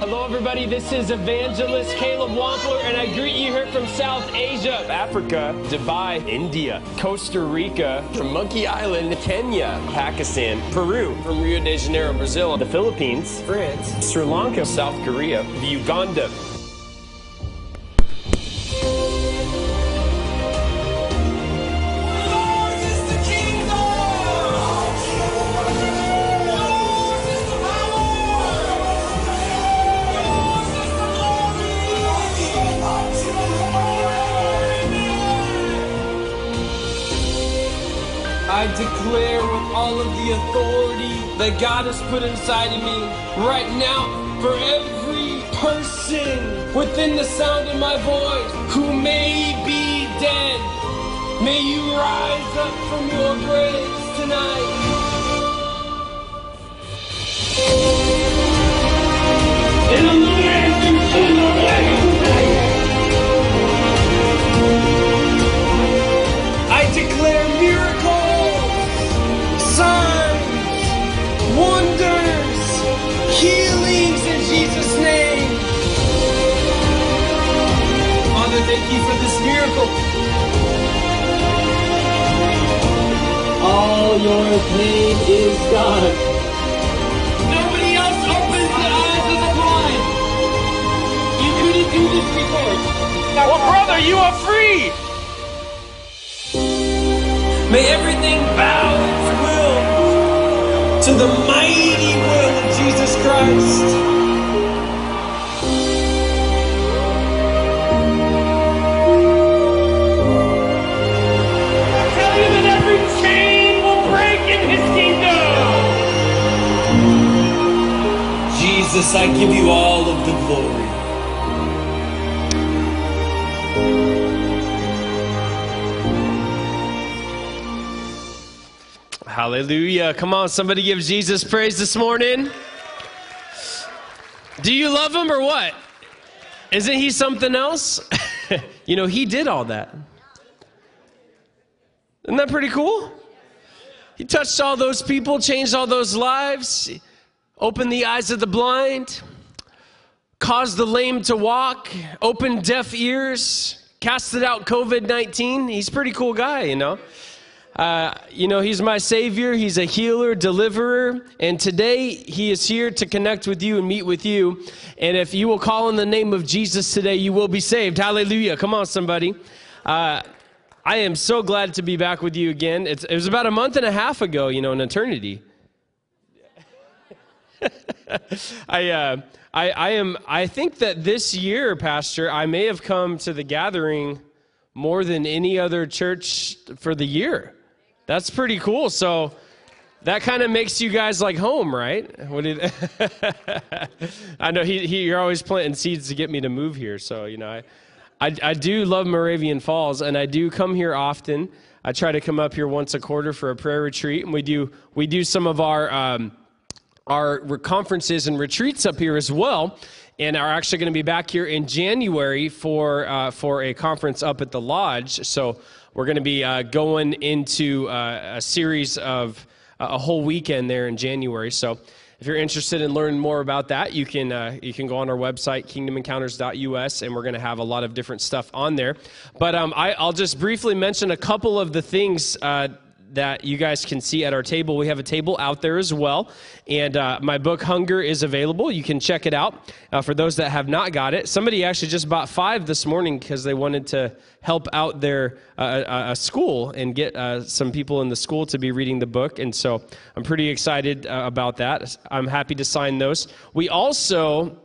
Hello everybody, this is Evangelist Caleb Wampler, and I greet you here from South Asia, Africa, Dubai, India, Costa Rica, from Monkey Island, Kenya, Pakistan, Peru, from Rio de Janeiro, Brazil, the Philippines, France, Sri Lanka, South Korea, the Uganda. Authority that God has put inside of me right now for every person within the sound of my voice who may be dead. May you rise up from your graves tonight. I thank you for this miracle. All your pain is gone. Nobody else opens the eyes of the blind. You couldn't do this before. Well, brother, you are free. May everything bow its will to the mighty will of Jesus Christ. Jesus, I give you all of the glory. Hallelujah. Come on, somebody give Jesus praise this morning. Do you love him or what? Isn't he something else? you know, he did all that. Isn't that pretty cool? He touched all those people, changed all those lives, opened the eyes of the blind, caused the lame to walk, opened deaf ears, casted out COVID 19. He's a pretty cool guy, you know. Uh, you know, he's my savior, he's a healer, deliverer, and today he is here to connect with you and meet with you. And if you will call in the name of Jesus today, you will be saved. Hallelujah. Come on, somebody. Uh, I am so glad to be back with you again. It's, it was about a month and a half ago, you know, an eternity. I, uh, I, I am. I think that this year, Pastor, I may have come to the gathering more than any other church for the year. That's pretty cool. So that kind of makes you guys like home, right? Did, I know he, he, you're always planting seeds to get me to move here. So, you know, I, I, I do love Moravian Falls and I do come here often. I try to come up here once a quarter for a prayer retreat and we do, we do some of our, um, our conferences and retreats up here as well and are actually going to be back here in January for uh, for a conference up at the lodge. So we're going to be uh, going into uh, a series of uh, a whole weekend there in January. So if you're interested in learning more about that, you can uh, you can go on our website kingdomencounters.us, and we're going to have a lot of different stuff on there. But um, I, will just briefly mention a couple of the things uh, that you guys can see at our table. We have a table out there as well. And uh, my book, Hunger, is available. You can check it out uh, for those that have not got it. Somebody actually just bought five this morning because they wanted to help out their uh, a school and get uh, some people in the school to be reading the book. And so I'm pretty excited uh, about that. I'm happy to sign those. We also.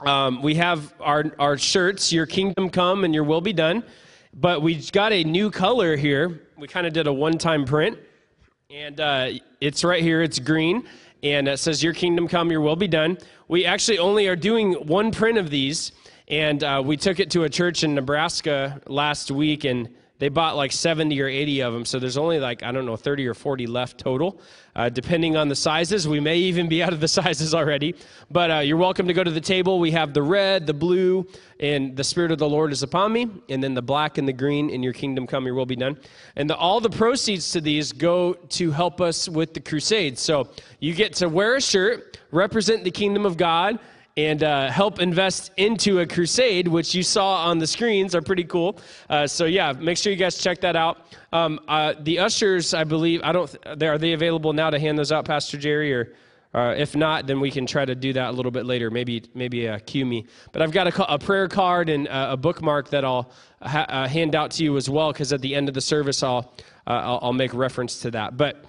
Um, we have our, our shirts, Your Kingdom Come and Your Will Be Done. But we've got a new color here. We kind of did a one time print, and uh, it's right here. It's green, and it says, Your kingdom come, your will be done. We actually only are doing one print of these, and uh, we took it to a church in Nebraska last week, and they bought like 70 or 80 of them. So there's only like, I don't know, 30 or 40 left total, uh, depending on the sizes. We may even be out of the sizes already. But uh, you're welcome to go to the table. We have the red, the blue, and the Spirit of the Lord is upon me. And then the black and the green, in your kingdom come, your will be done. And the, all the proceeds to these go to help us with the crusades. So you get to wear a shirt, represent the kingdom of God and uh, help invest into a crusade, which you saw on the screens are pretty cool. Uh, so yeah, make sure you guys check that out. Um, uh, the ushers, I believe, I don't. They, are they available now to hand those out, Pastor Jerry, or? Uh, if not, then we can try to do that a little bit later. Maybe, maybe uh, cue me. But I've got a, a prayer card and uh, a bookmark that I'll ha- hand out to you as well, because at the end of the service, I'll, I'll, I'll make reference to that. But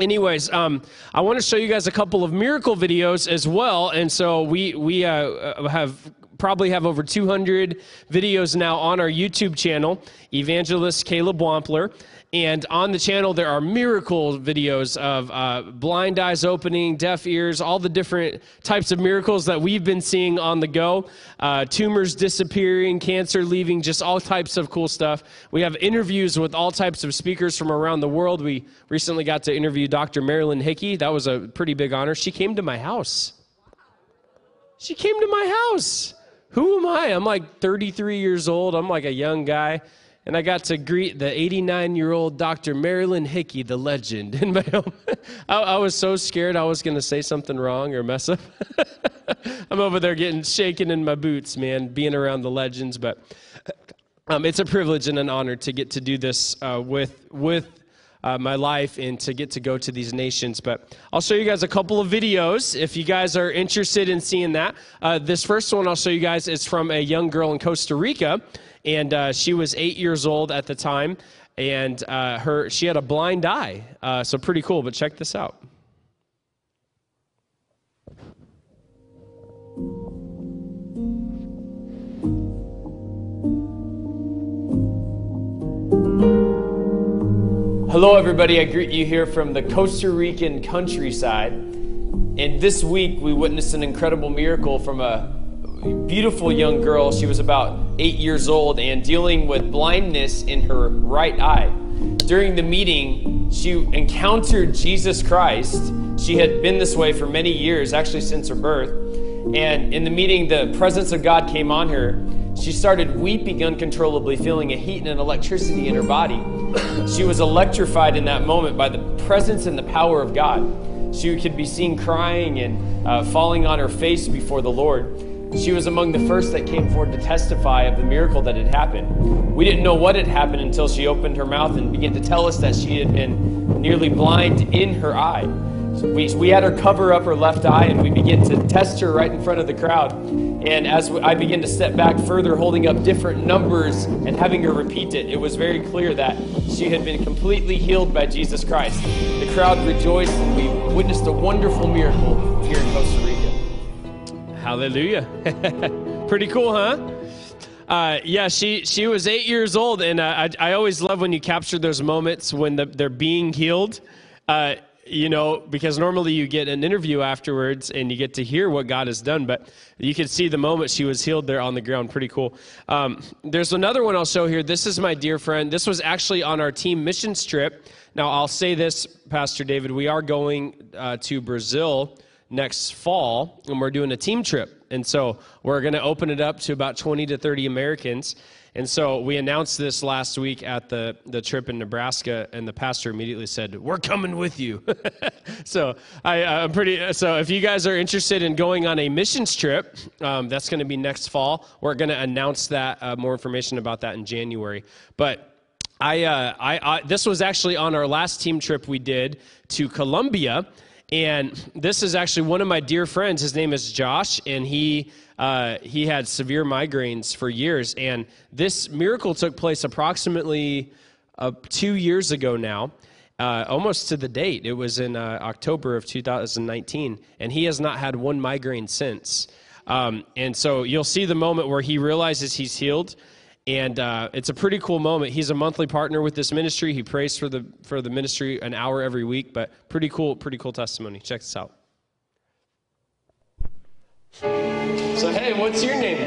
anyways um, i want to show you guys a couple of miracle videos as well and so we we uh, uh have probably have over 200 videos now on our youtube channel evangelist caleb wampler and on the channel, there are miracle videos of uh, blind eyes opening, deaf ears, all the different types of miracles that we've been seeing on the go. Uh, tumors disappearing, cancer leaving, just all types of cool stuff. We have interviews with all types of speakers from around the world. We recently got to interview Dr. Marilyn Hickey. That was a pretty big honor. She came to my house. She came to my house. Who am I? I'm like 33 years old. I'm like a young guy and I got to greet the 89 year old Dr. Marilyn Hickey, the legend, in my home. I, I was so scared I was going to say something wrong or mess up. I'm over there getting shaken in my boots, man, being around the legends. But um, it's a privilege and an honor to get to do this uh, with, with uh, my life and to get to go to these nations. But I'll show you guys a couple of videos if you guys are interested in seeing that. Uh, this first one I'll show you guys is from a young girl in Costa Rica and uh, she was eight years old at the time, and uh, her she had a blind eye, uh, so pretty cool. But check this out. Hello, everybody. I greet you here from the Costa Rican countryside. And this week, we witnessed an incredible miracle from a beautiful young girl. She was about eight years old and dealing with blindness in her right eye. During the meeting, she encountered Jesus Christ. She had been this way for many years, actually since her birth. And in the meeting, the presence of God came on her. She started weeping uncontrollably, feeling a heat and an electricity in her body. She was electrified in that moment by the presence and the power of God. She could be seen crying and uh, falling on her face before the Lord. She was among the first that came forward to testify of the miracle that had happened. We didn't know what had happened until she opened her mouth and began to tell us that she had been nearly blind in her eye. We, we had her cover up her left eye and we began to test her right in front of the crowd. And as I began to step back further, holding up different numbers and having her repeat it, it was very clear that she had been completely healed by Jesus Christ. The crowd rejoiced and we witnessed a wonderful miracle here in Costa Rica. Hallelujah. Pretty cool, huh? Uh, yeah, she she was eight years old, and uh, I I always love when you capture those moments when the, they're being healed. Uh, you know, because normally you get an interview afterwards and you get to hear what God has done, but you can see the moment she was healed there on the ground. Pretty cool. Um, there's another one I'll show here. This is my dear friend. This was actually on our team missions trip. Now, I'll say this, Pastor David, we are going uh, to Brazil next fall, and we're doing a team trip. And so we're going to open it up to about 20 to 30 Americans. And so we announced this last week at the, the trip in Nebraska, and the pastor immediately said, We're coming with you. so I, am pretty. So if you guys are interested in going on a missions trip, um, that's going to be next fall. We're going to announce that, uh, more information about that in January. But I, uh, I, I, this was actually on our last team trip we did to Colombia. And this is actually one of my dear friends. His name is Josh, and he uh, he had severe migraines for years. And this miracle took place approximately uh, two years ago now, uh, almost to the date. It was in uh, October of 2019, and he has not had one migraine since. Um, and so you'll see the moment where he realizes he's healed and uh, it's a pretty cool moment. He's a monthly partner with this ministry. He prays for the for the ministry an hour every week, but pretty cool, pretty cool testimony. Check this out. So hey, what's your name?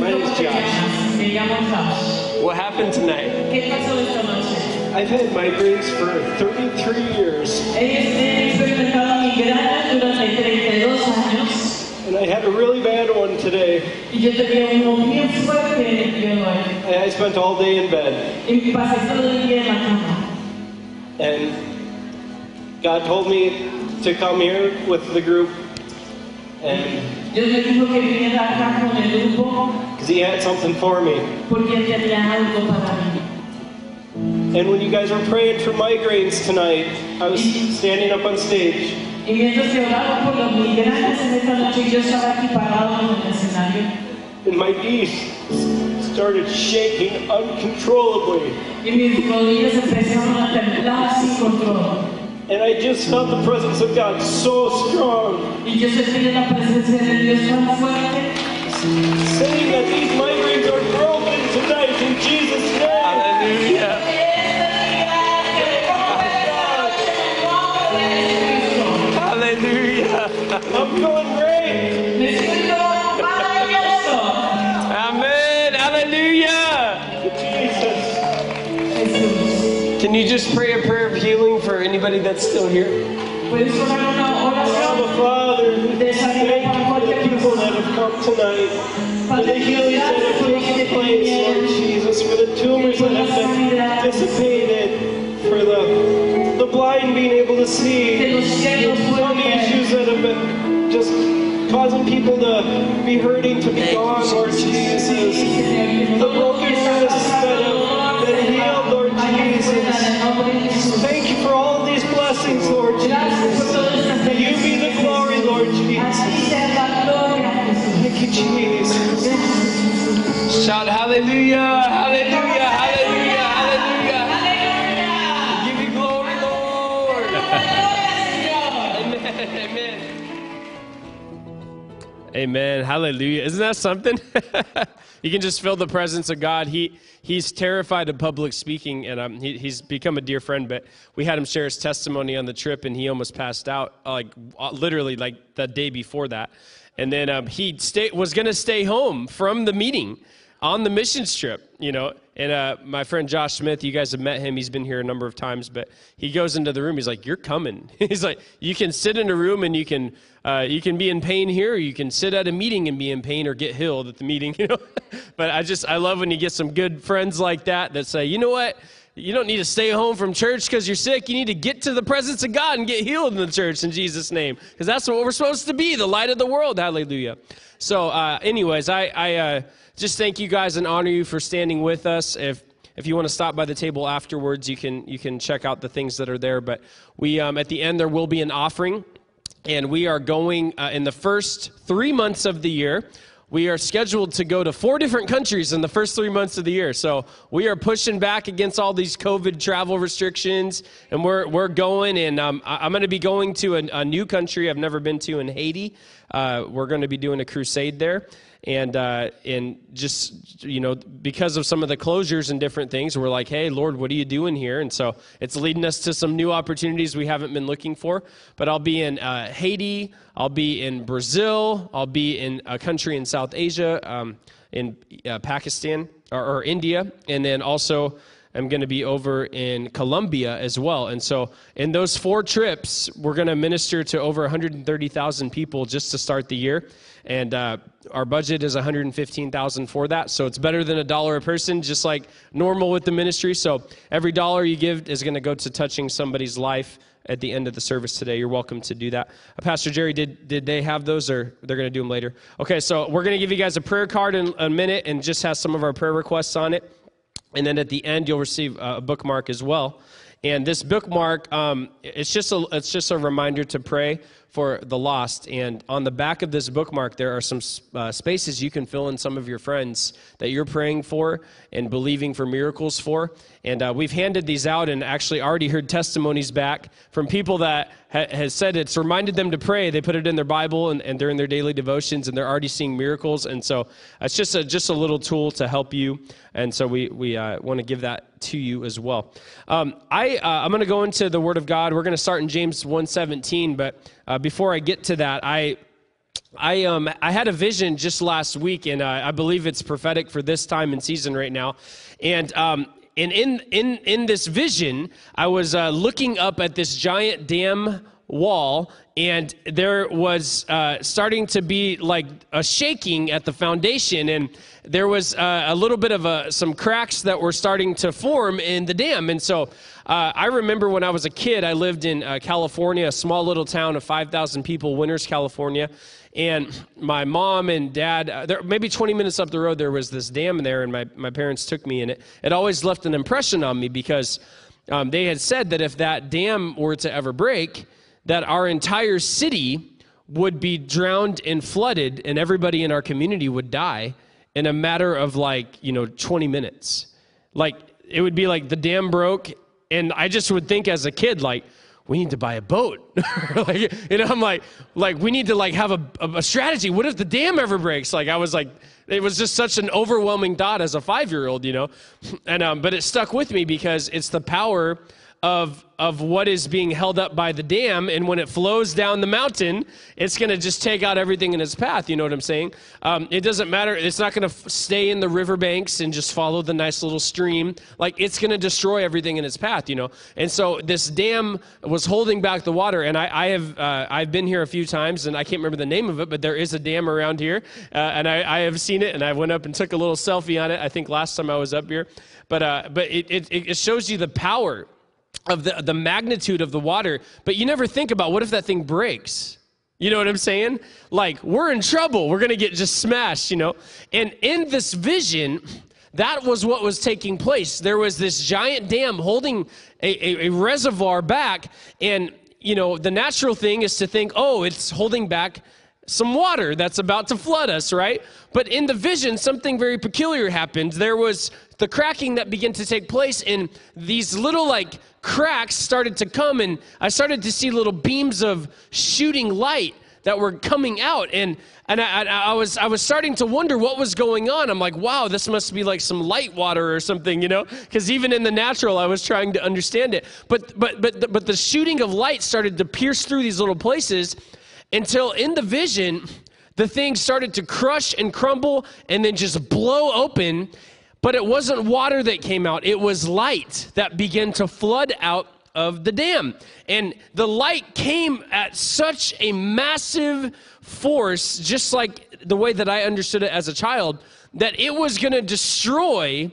My name is Josh. Me llamo Josh. What happened tonight? ¿Qué pasó esta noche? I've had migraines for 33 years, I had a really bad one today. y yo tenía uno bien fuerte el día de hoy. And I spent all day in bed, Y pasé todo el día en la cama. and God told me to come here with the group, and Dios me dijo que viniera acá con el grupo because He had something for me. porque Él tenía algo para mí. And when you guys were praying for migraines tonight, I was standing up on stage, Y mientras que oraba por los migrañas en esta noche, yo estaba aquí parado en el escenario and my knees started shaking uncontrollably. y mis rodillas empezaron a temblar sin control. And I just felt the presence of God so strong, Y yo sentí la presencia de Dios tan fuerte saying that these migraines are broken tonight in Jesus' name. Hallelujah. I'm feeling great. Me siento maravilloso. Amen. Hallelujah. Jesus. Can you just pray a prayer of healing for anybody that's still here? Abba Father, thank you for the people that have come tonight, for the healings that have taken place, Lord Jesus, for the tumors that have dissipated, the, the blind being able to see, pueden ver. issues that have been just causing people to be hurting, to be gone, Lord Jesus. The brokenness that have been healed, Lord Jesus. Thank you for all these blessings, Lord Jesus. May you be the glory, Lord Jesus. Thank you, Jesus. Shout. Hallelujah. Hallelujah. Amen. Hallelujah. Isn't that something? you can just feel the presence of God. He he's terrified of public speaking, and um, he, he's become a dear friend. But we had him share his testimony on the trip, and he almost passed out, uh, like uh, literally like the day before that. And then um, he stay, was going to stay home from the meeting on the missions trip, you know. And uh, my friend Josh Smith, you guys have met him. He's been here a number of times, but he goes into the room. He's like, "You're coming." he's like, "You can sit in a room and you can uh, you can be in pain here, you can sit at a meeting and be in pain, or get healed at the meeting." You know. but I just I love when you get some good friends like that that say, "You know what." You don't need to stay home from church because you're sick. You need to get to the presence of God and get healed in the church in Jesus' name. Because that's what we're supposed to be the light of the world. Hallelujah. So, uh, anyways, I, I uh, just thank you guys and honor you for standing with us. If if you want to stop by the table afterwards, you can you can check out the things that are there. But we um, at the end there will be an offering, and we are going uh, in the first three months of the year. We are scheduled to go to four different countries in the first three months of the year. So we are pushing back against all these COVID travel restrictions, and we're, we're going. And um, I'm going to be going to a, a new country I've never been to in Haiti. Uh, we're going to be doing a crusade there and uh, and just you know because of some of the closures and different things we're like hey lord what are you doing here? And so it's leading us to some new opportunities we haven't been looking for. But i'll be in uh, haiti. I'll be in brazil. I'll be in a country in south asia um, in uh, pakistan or, or india. And then also I'm going to be over in Colombia as well. And so, in those four trips, we're going to minister to over 130,000 people just to start the year. And uh, our budget is 115,000 for that. So it's better than a dollar a person, just like normal with the ministry. So every dollar you give is going to go to touching somebody's life at the end of the service today. You're welcome to do that. Uh, Pastor Jerry, did did they have those, or they're going to do them later? Okay, so we're going to give you guys a prayer card in a minute, and just has some of our prayer requests on it. And then at the end, you'll receive a bookmark as well. And this bookmark, um, it's just a it's just a reminder to pray for the lost. And on the back of this bookmark, there are some uh, spaces you can fill in some of your friends that you're praying for and believing for miracles for. And uh, we've handed these out and actually already heard testimonies back from people that ha- has said it's reminded them to pray. They put it in their Bible and, and they're in their daily devotions and they're already seeing miracles. And so it's just a, just a little tool to help you. And so we, we uh, want to give that to you as well. Um, I, uh, I'm going to go into the Word of God. We're going to start in James 1.17, but uh, before I get to that, I I um I had a vision just last week, and uh, I believe it's prophetic for this time and season right now. And um and in in in this vision, I was uh, looking up at this giant dam wall, and there was uh, starting to be like a shaking at the foundation, and there was uh, a little bit of a, some cracks that were starting to form in the dam. And so uh, I remember when I was a kid, I lived in uh, California, a small little town of 5,000 people, Winters, California. And my mom and dad, uh, there, maybe 20 minutes up the road, there was this dam there, and my, my parents took me, and it, it always left an impression on me because um, they had said that if that dam were to ever break, that our entire city would be drowned and flooded, and everybody in our community would die in a matter of like, you know, 20 minutes. Like, it would be like the dam broke, and I just would think as a kid, like, we need to buy a boat. like, know, I'm like, like we need to like have a, a strategy. What if the dam ever breaks? Like I was like, it was just such an overwhelming thought as a five year old, you know, and um, but it stuck with me because it's the power of of what is being held up by the dam and when it flows down the mountain it's going to just take out everything in its path you know what i'm saying? Um, it doesn't matter it's not going to f- stay in the riverbanks and just follow the nice little stream. Like it's going to destroy everything in its path you know? And so this dam was holding back the water and i, I have uh, i've been here a few times and i can't remember the name of it but there is a dam around here uh, and I, I have seen it and i went up and took a little selfie on it i think last time i was up here. But uh, but it, it, it shows you the power of the, the magnitude of the water, but you never think about what if that thing breaks? You know what I'm saying? Like, we're in trouble. We're going to get just smashed, you know? And in this vision, that was what was taking place. There was this giant dam holding a, a, a reservoir back, and, you know, the natural thing is to think, oh, it's holding back some water that's about to flood us, right? But in the vision, something very peculiar happened. There was the cracking that began to take place, and these little, like, cracks started to come, and I started to see little beams of shooting light that were coming out and and I, I, was I was starting to wonder what was going on. I'm like, wow, this must be like some light water or something, you know? Because even in the natural, I was trying to understand it. But but but but the shooting of light started to pierce through these little places, until in the vision, the thing started to crush and crumble and then just blow open. But it wasn't water that came out, it was light that began to flood out of the dam. And the light came at such a massive force, just like the way that I understood it as a child, that it was going to destroy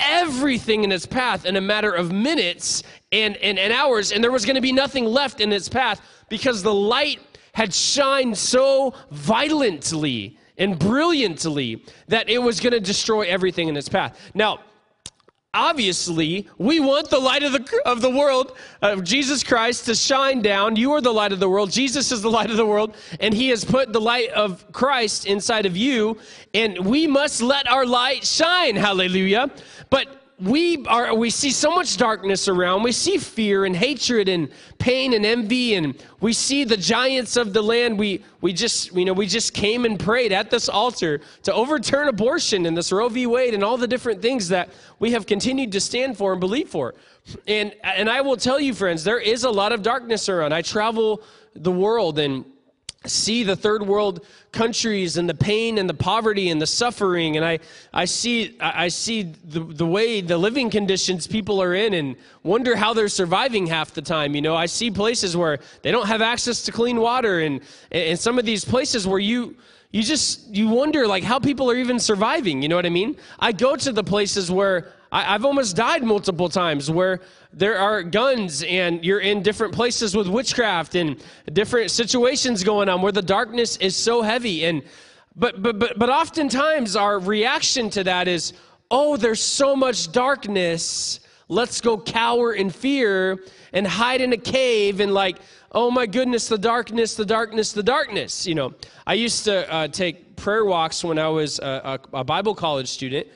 everything in its path in a matter of minutes and, and, and hours. And there was going to be nothing left in its path because the light had shined so violently and brilliantly that it was going to destroy everything in its path. Now, obviously, we want the light of the, of the world, of Jesus Christ, to shine down. You are the light of the world. Jesus is the light of the world, and He has put the light of Christ inside of you, and we must let our light shine. Hallelujah. But we are we see so much darkness around. We see fear and hatred and pain and envy and we see the giants of the land. We we just you know we just came and prayed at this altar to overturn abortion and this roe v. Wade and all the different things that we have continued to stand for and believe for. And and i will tell you friends there is a lot of darkness around. I travel the world and see the third world countries and the pain and the poverty and the suffering and i, I see i see the, the way the living conditions people are in and wonder how they're surviving half the time you know? I see places where they don't have access to clean water and and some of these places where you you just you wonder like how people are even surviving you know what i mean? I go to the places where I, i've almost died multiple times where there are guns and you're in different places with witchcraft and different situations going on where the darkness is so heavy. And but but but, but oftentimes our reaction to that is oh there's so much darkness. Let's go cower in fear and hide in a cave and like oh my goodness the darkness the darkness the darkness. You know i used to uh, take prayer walks when i was a, a bible college student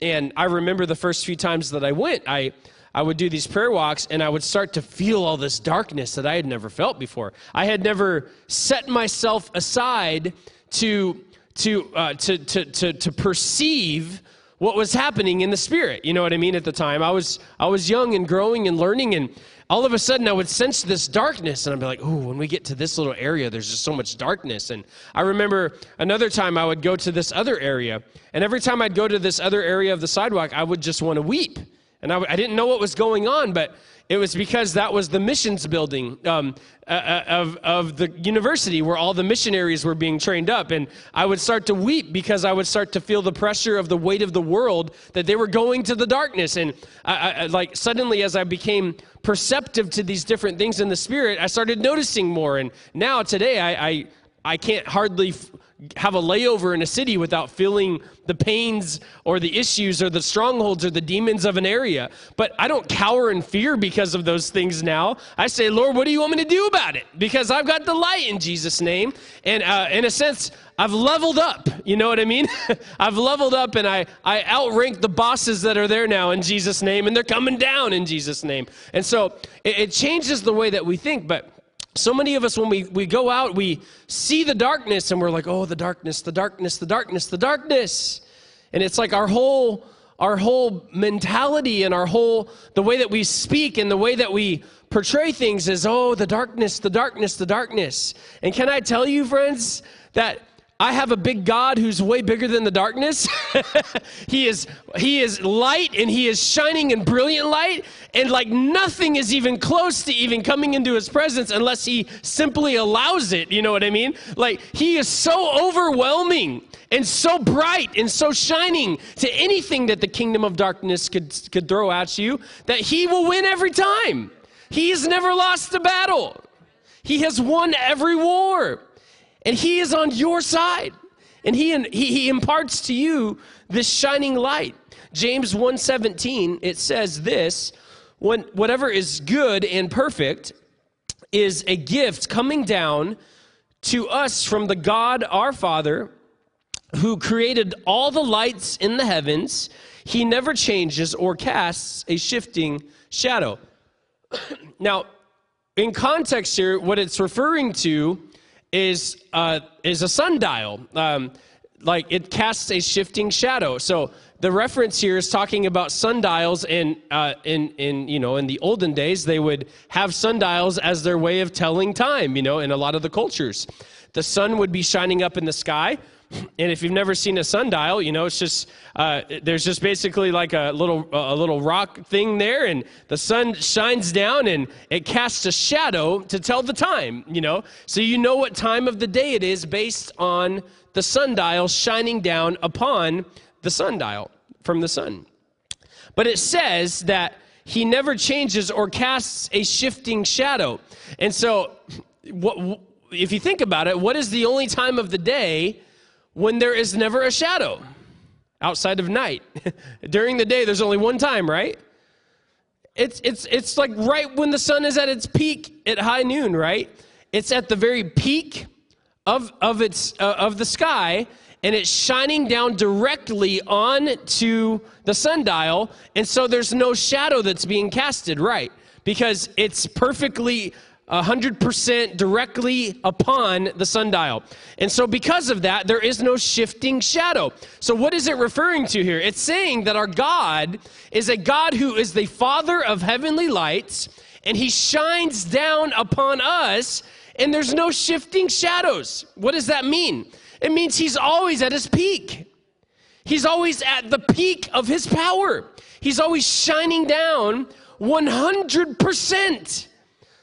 and i remember the first few times that i went i I would do these prayer walks and I would start to feel all this darkness that I had never felt before. I had never set myself aside to, to, uh, to, to, to, to perceive what was happening in the spirit. You know what I mean? At the time, I was I was young and growing and learning, and all of a sudden I would sense this darkness, and I'd be like, "Oh, when we get to this little area, there's just so much darkness." And I remember another time I would go to this other area, and every time I'd go to this other area of the sidewalk, I would just want to weep, and I, didn't know what was going on, but it was because that was the missions building um, uh, uh, of, of the university where all the missionaries were being trained up. And I would start to weep because I would start to feel the pressure of the weight of the world that they were going to the darkness. And I, I, like suddenly, as I became perceptive to these different things in the spirit, I started noticing more. And now, today, I, I, I can't hardly. Have a layover in a city without feeling the pains or the issues or the strongholds or the demons of an area. But I don't cower in fear because of those things now. I say, Lord, what do you want me to do about it? Because I've got the light in Jesus' name. And uh, in a sense, I've leveled up. You know what I mean? I've leveled up and I, I outrank the bosses that are there now in Jesus' name, and they're coming down in Jesus' name. And so it, it changes the way that we think. But so many of us, when we, we go out, we see the darkness and we're like, oh, the darkness, the darkness, the darkness, the darkness. And it's like our whole our whole mentality and our whole the way that we speak and the way that we portray things is oh the darkness the darkness the darkness and can i tell you friends that I have a big God who's way bigger than the darkness. he is he is light and he is shining in brilliant light and like nothing is even close to even coming into his presence unless he simply allows it, you know what I mean? Like he is so overwhelming and so bright and so shining to anything that the kingdom of darkness could could throw at you that he will win every time. He has never lost a battle. He has won every war. And he is on your side. And he, he, he imparts to you this shining light. James 1:17 it says this, when whatever is good and perfect is a gift coming down to us from the God our Father who created all the lights in the heavens. He never changes or casts a shifting shadow. now, in context here, what it's referring to is uh, is a sundial. Um, like it casts a shifting shadow. So the reference here is talking about sundials, and uh, in in you know in the olden days they would have sundials as their way of telling time. You know, in a lot of the cultures, the sun would be shining up in the sky. And if you've never seen a sundial, you know it's just uh, there's just basically like a little a little rock thing there, and the sun shines down and it casts a shadow to tell the time. You know, so you know what time of the day it is based on the sundial shining down upon the sundial from the sun. But it says that he never changes or casts a shifting shadow. And so, what, if you think about it, what is the only time of the day when there is never a shadow outside of night? During the day, there's only one time, right? It's, it's, it's like right when the sun is at its peak at high noon, right? It's at the very peak of, of, its, uh, of the sky, and it's shining down directly on to the sundial, and so there's no shadow that's being casted, right? Because it's perfectly 100% directly upon the sundial. And so, because of that, there is no shifting shadow. So, what is it referring to here? It's saying that our God is a God who is the Father of heavenly lights, and He shines down upon us, and there's no shifting shadows. What does that mean? It means He's always at His peak. He's always at the peak of His power. He's always shining down 100%.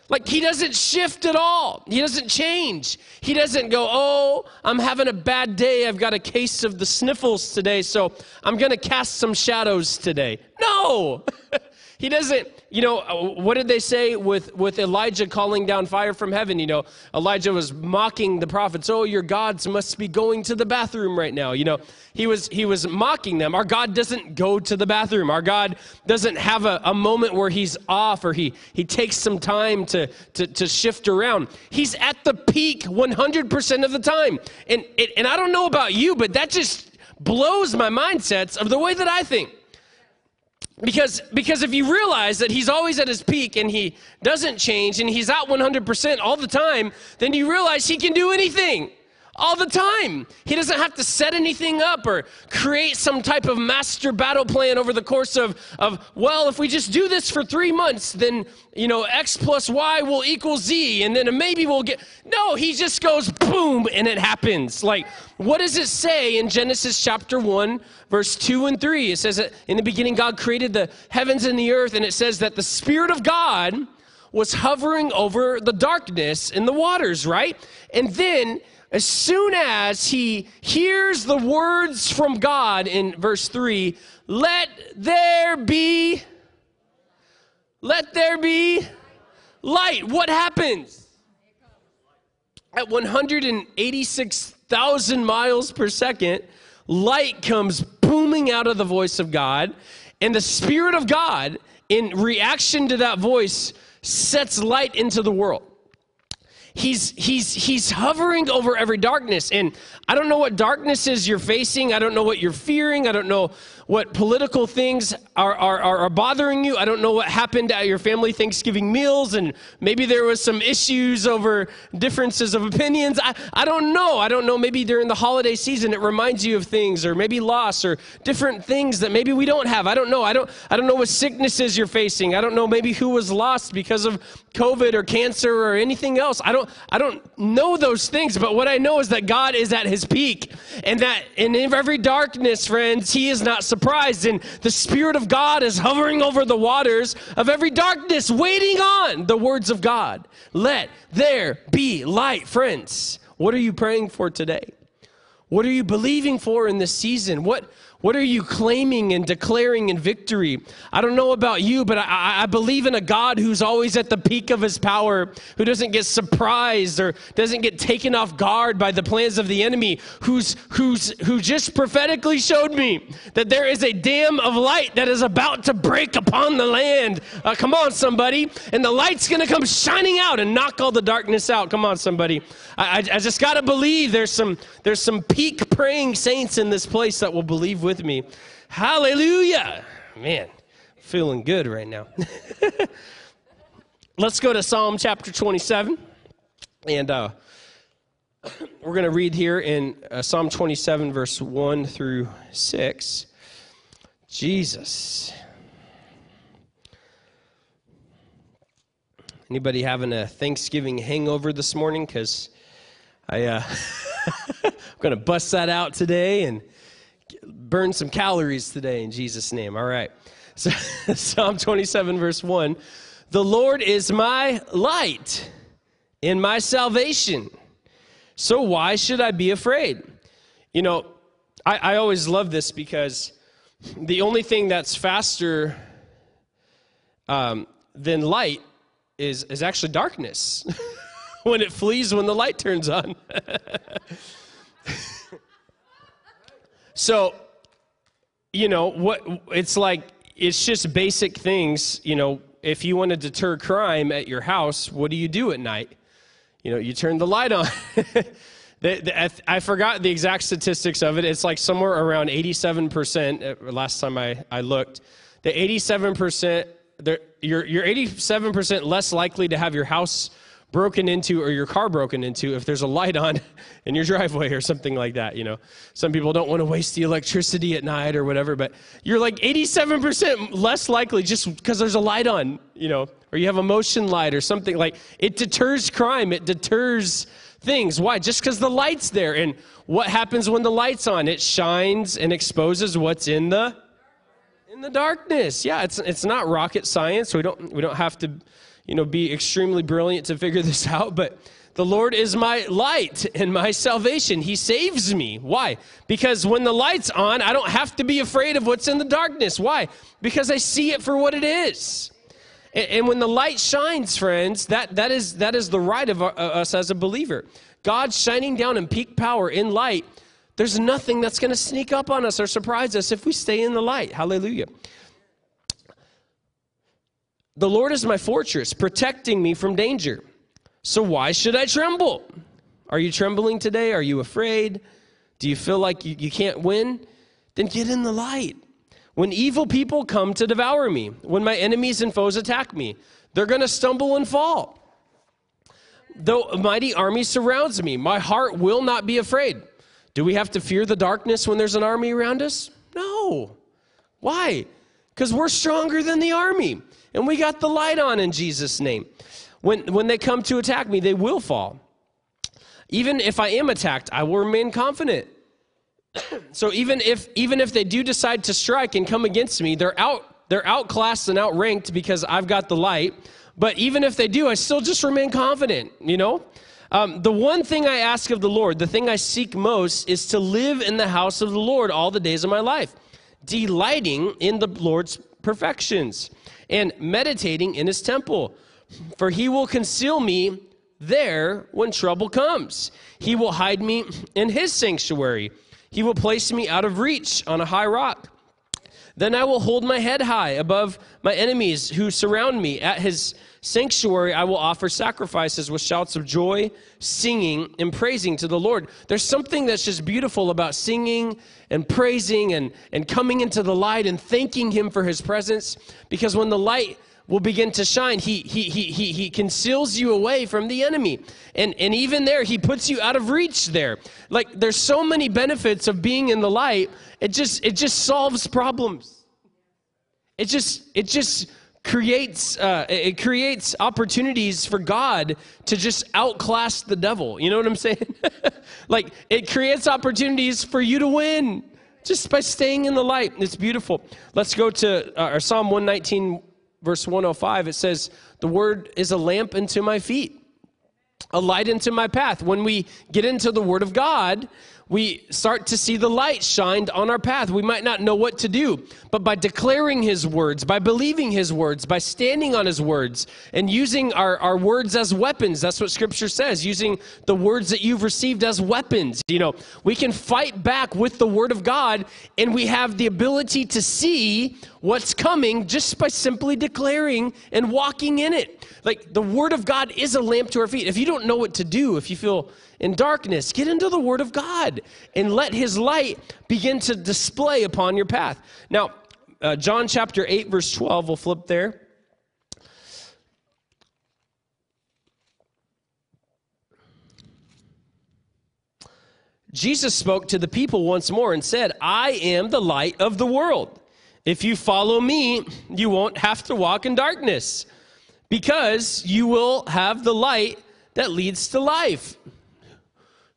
Like he doesn't shift at all. He doesn't change. He doesn't go, oh, I'm having a bad day. I've got a case of the sniffles today, so I'm going to cast some shadows today. No! he doesn't, you know, uh, what did they say with, with Elijah calling down fire from heaven? You know, Elijah was mocking the prophets. Oh, your gods must be going to the bathroom right now. You know, he was, he was mocking them. Our God doesn't go to the bathroom. Our God doesn't have a, a moment where he's off or he, he takes some time to, to, to shift around. He's at the peak 100% of the time. And, and I don't know about you, but that just blows my mindsets of the way that I think because because if you realize that he's always at his peak and he doesn't change and he's out 100% all the time then you realize he can do anything all the time. He doesn't have to set anything up or create some type of master battle plan over the course of, of well, if we just do this for three months, then, you know, X plus Y will equal Z, and then maybe we'll get. No, he just goes boom, and it happens. Like, what does it say in Genesis chapter 1, verse 2 and 3? It says that in the beginning, God created the heavens and the earth, and it says that the Spirit of God was hovering over the darkness in the waters, right? And then, as soon as he hears the words from God in verse 3, let there be, let there be light. What happens? At 186,000 miles per second, light comes booming out of the voice of God, and the Spirit of God, in reaction to that voice, sets light into the world. He's, he's, he's hovering over every darkness. And I don't know what darknesses you're facing. I don't know what you're fearing. I don't know what political things are, are, are, bothering you. I don't know what happened at your family Thanksgiving meals. And maybe there was some issues over differences of opinions. I, I don't know. I don't know. Maybe during the holiday season it reminds you of things or maybe loss or different things that maybe we don't have. I don't know. I don't, I don't know what sicknesses you're facing. I don't know maybe who was lost because of COVID or cancer or anything else. I don't, I don't know those things, but what I know is that God is at his peak and that in every darkness, friends, he is not surprised. And the Spirit of God is hovering over the waters of every darkness, waiting on the words of God. Let there be light, friends. What are you praying for today? What are you believing for in this season? What, what are you claiming and declaring in victory? I don't know about you, but I, I believe in a God who's always at the peak of his power, who doesn't get surprised or doesn't get taken off guard by the plans of the enemy, who's, who's, who just prophetically showed me that there is a dam of light that is about to break upon the land. Uh, come on, somebody. And the light's going to come shining out and knock all the darkness out. Come on, somebody. I, I, just got to believe there's some, there's some peak praying saints in this place that will believe with me. Hallelujah. Man, feeling good right now. Let's go to Psalm chapter 27. And uh, we're going to read here in uh, Psalm 27, verse 1 through 6. Jesus. Anybody having a Thanksgiving hangover this morning? Because I, uh, I'm going to bust that out today and burn some calories today in Jesus' name. All right. So, Psalm 27, verse 1 The Lord is my light and my salvation. So why should I be afraid? You know, I, I always love this because the only thing that's faster um, than light is, is actually darkness when it flees when the light turns on. so, you know, what it's like, it's just basic things. You know, if you want to deter crime at your house, what do you do at night? You know, you turn the light on. The, the, I forgot the exact statistics of it. It's like somewhere around 87%, uh, last time I, I looked. The 87%, you're, you're 87% less likely to have your house broken into or your car broken into if there's a light on in your driveway or something like that, you know. Some people don't want to waste the electricity at night or whatever, but you're like 87% less likely just because there's a light on, you know, or you have a motion light or something like it deters crime, it deters things. Why? Just because the light's there. And what happens when the light's on? It shines and exposes what's in the in the darkness. Yeah, it's it's not rocket science. We don't we don't have to, you know, be extremely brilliant to figure this out, but the Lord is my light and my salvation. He saves me. Why? Because when the light's on, I don't have to be afraid of what's in the darkness. Why? Because I see it for what it is. And, when the light shines, friends, that, that, is, that is the right of our, uh, us as a believer. God shining down in peak power in light, there's nothing that's going to sneak up on us or surprise us if we stay in the light. Hallelujah. The Lord is my fortress, protecting me from danger. So why should I tremble? Are you trembling today? Are you afraid? Do you feel like you, you can't win? Then get in the light. When evil people come to devour me, when my enemies and foes attack me, they're going to stumble and fall. though a mighty army surrounds me, my heart will not be afraid. Do we have to fear the darkness when there's an army around us? No. Why? Because we're stronger than the army. And we got the light on in Jesus' name. When, when they come to attack me, they will fall. Even if I am attacked, I will remain confident. so even if even if they do decide to strike and come against me, they're out they're outclassed and outranked because I've got the light. But even if they do, I still just remain confident. You know, um, the one thing I ask of the Lord, the thing I seek most, is to live in the house of the Lord all the days of my life, delighting in the Lord's perfections and meditating in His temple. For He will conceal me there when trouble comes. He will hide me in his sanctuary. He will place me out of reach on a high rock. Then I will hold my head high above my enemies who surround me. At his sanctuary, I will offer sacrifices with shouts of joy, singing and praising to the Lord. There's something that's just beautiful about singing and praising and, and coming into the light and thanking him for his presence. Because when the light will begin to shine. He, he, he, he, he conceals you away from the enemy. And, and even there, he puts you out of reach there. Like there's so many benefits of being in the light. It just, it just solves problems. It just, it just creates, uh, it creates opportunities for God to just outclass the devil. You know what I'm saying? like it creates opportunities for you to win just by staying in the light. It's beautiful. Let's go to uh, our Psalm 119, verse 105. It says, The word is a lamp unto my feet, a light into my path. When we get into the word of God, we start to see the light shined on our path. We might not know what to do, but by declaring his words, by believing his words, by standing on his words, and using our, our words as weapons, that's what scripture says, using the words that you've received as weapons. You know, we can fight back with the word of God, and we have the ability to see what's coming just by simply declaring and walking in it. Like the word of God is a lamp to our feet. If you don't know what to do, if you feel in darkness, get into the word of God and let his light begin to display upon your path. Now, uh, John chapter 8, verse 12, we'll flip there. Jesus spoke to the people once more and said, I am the light of the world. If you follow me, you won't have to walk in darkness because you will have the light that leads to life.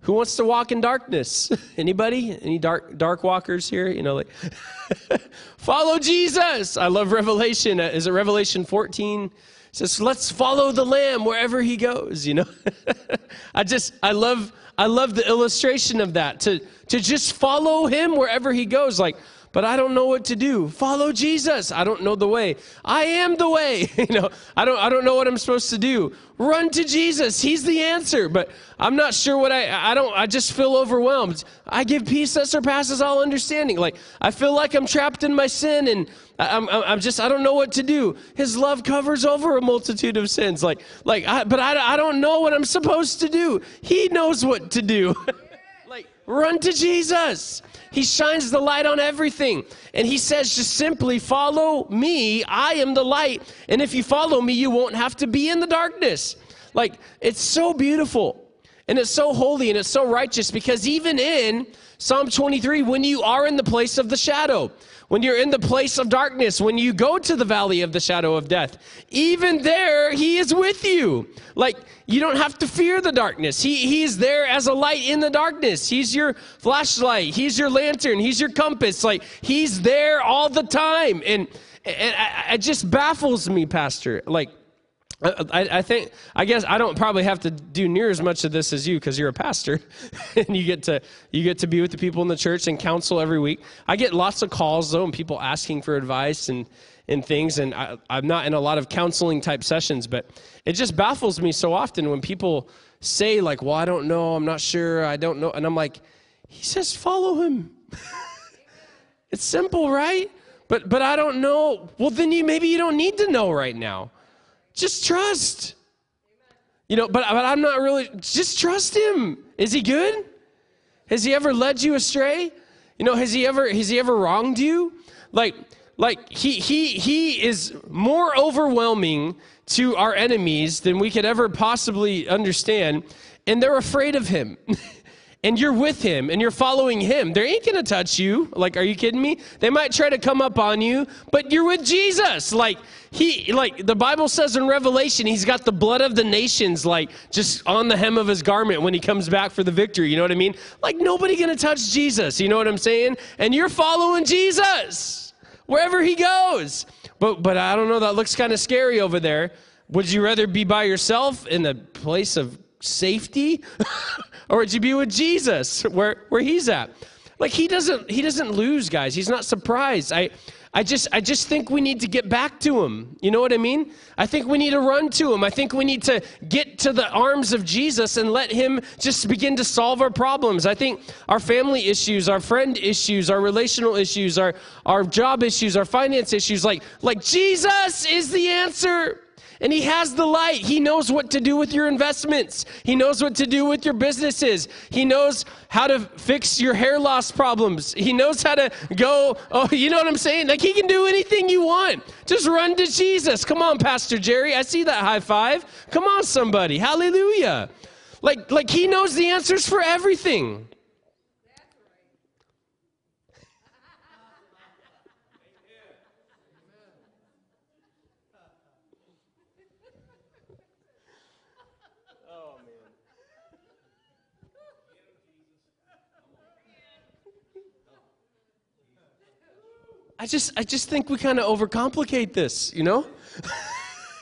Who wants to walk in darkness? Anybody? Any dark dark walkers here? You know, like follow Jesus. I love Revelation. Uh, Is it Revelation 14? It says, "Let's follow the Lamb wherever he goes." You know, I just I love I love the illustration of that to to just follow him wherever he goes. Like, but I don't know what to do. Follow Jesus. I don't know the way. I am the way. you know, I don't I don't know what I'm supposed to do. Run to Jesus. He's the answer. But I'm not sure what I I don't I just feel overwhelmed. I give peace that surpasses all understanding. Like I feel like I'm trapped in my sin and I'm I'm just I don't know what to do. His love covers over a multitude of sins. Like like I, but I I don't know what I'm supposed to do. He knows what to do. like run to Jesus. He shines the light on everything. And he says just simply follow me. I am the light. And if you follow me, you won't have to be in the darkness. Like it's so beautiful. And it's so holy and it's so righteous because even in Psalm 23, when you are in the place of the shadow, when you're in the place of darkness, when you go to the valley of the shadow of death, even there, He is with you. Like, you don't have to fear the darkness. He, he's there as a light in the darkness. He's your flashlight. He's your lantern. He's your compass. Like, He's there all the time. And, and I- it just baffles me, Pastor. Like, I, I think I guess I don't probably have to do near as much of this as you because you're a pastor and you get to you get to be with the people in the church and counsel every week. I get lots of calls though and people asking for advice and and things and I, I'm not in a lot of counseling type sessions, but it just baffles me so often when people say like, "Well, I don't know, I'm not sure, I don't know," and I'm like, "He says follow him." it's simple, right? But but I don't know. Well, then you maybe you don't need to know right now just trust. You know, but, but I'm not really, just trust him. Is he good? Has he ever led you astray? You know, has he ever, has he ever wronged you? Like, Like he he he is more overwhelming to our enemies than we could ever possibly understand, and they're afraid of him. and you're with him and you're following him. They ain't gonna touch you. Like, are you kidding me? They might try to come up on you, but you're with Jesus. Like he like the Bible says in Revelation, he's got the blood of the nations like just on the hem of his garment when he comes back for the victory. You know what I mean? Like nobody gonna touch Jesus. You know what I'm saying? And you're following Jesus wherever he goes. But but I don't know, that looks kind of scary over there. Would you rather be by yourself in a place of safety? or would you be with Jesus where, where he's at? Like he doesn't he doesn't lose, guys. He's not surprised. I I just I just think we need to get back to him. You know what I mean? I think we need to run to him. I think we need to get to the arms of Jesus and let him just begin to solve our problems. I think our family issues, our friend issues, our relational issues, our our job issues, our finance issues like like Jesus is the answer. And he has the light. He knows what to do with your investments. He knows what to do with your businesses. He knows how to fix your hair loss problems. He knows how to go, oh, you know what I'm saying? Like he can do anything you want. Just run to Jesus. Come on, Pastor Jerry. I see that high five. Come on, somebody. Hallelujah. Like, like he knows the answers for everything. I just I just think we kind of overcomplicate this, you know?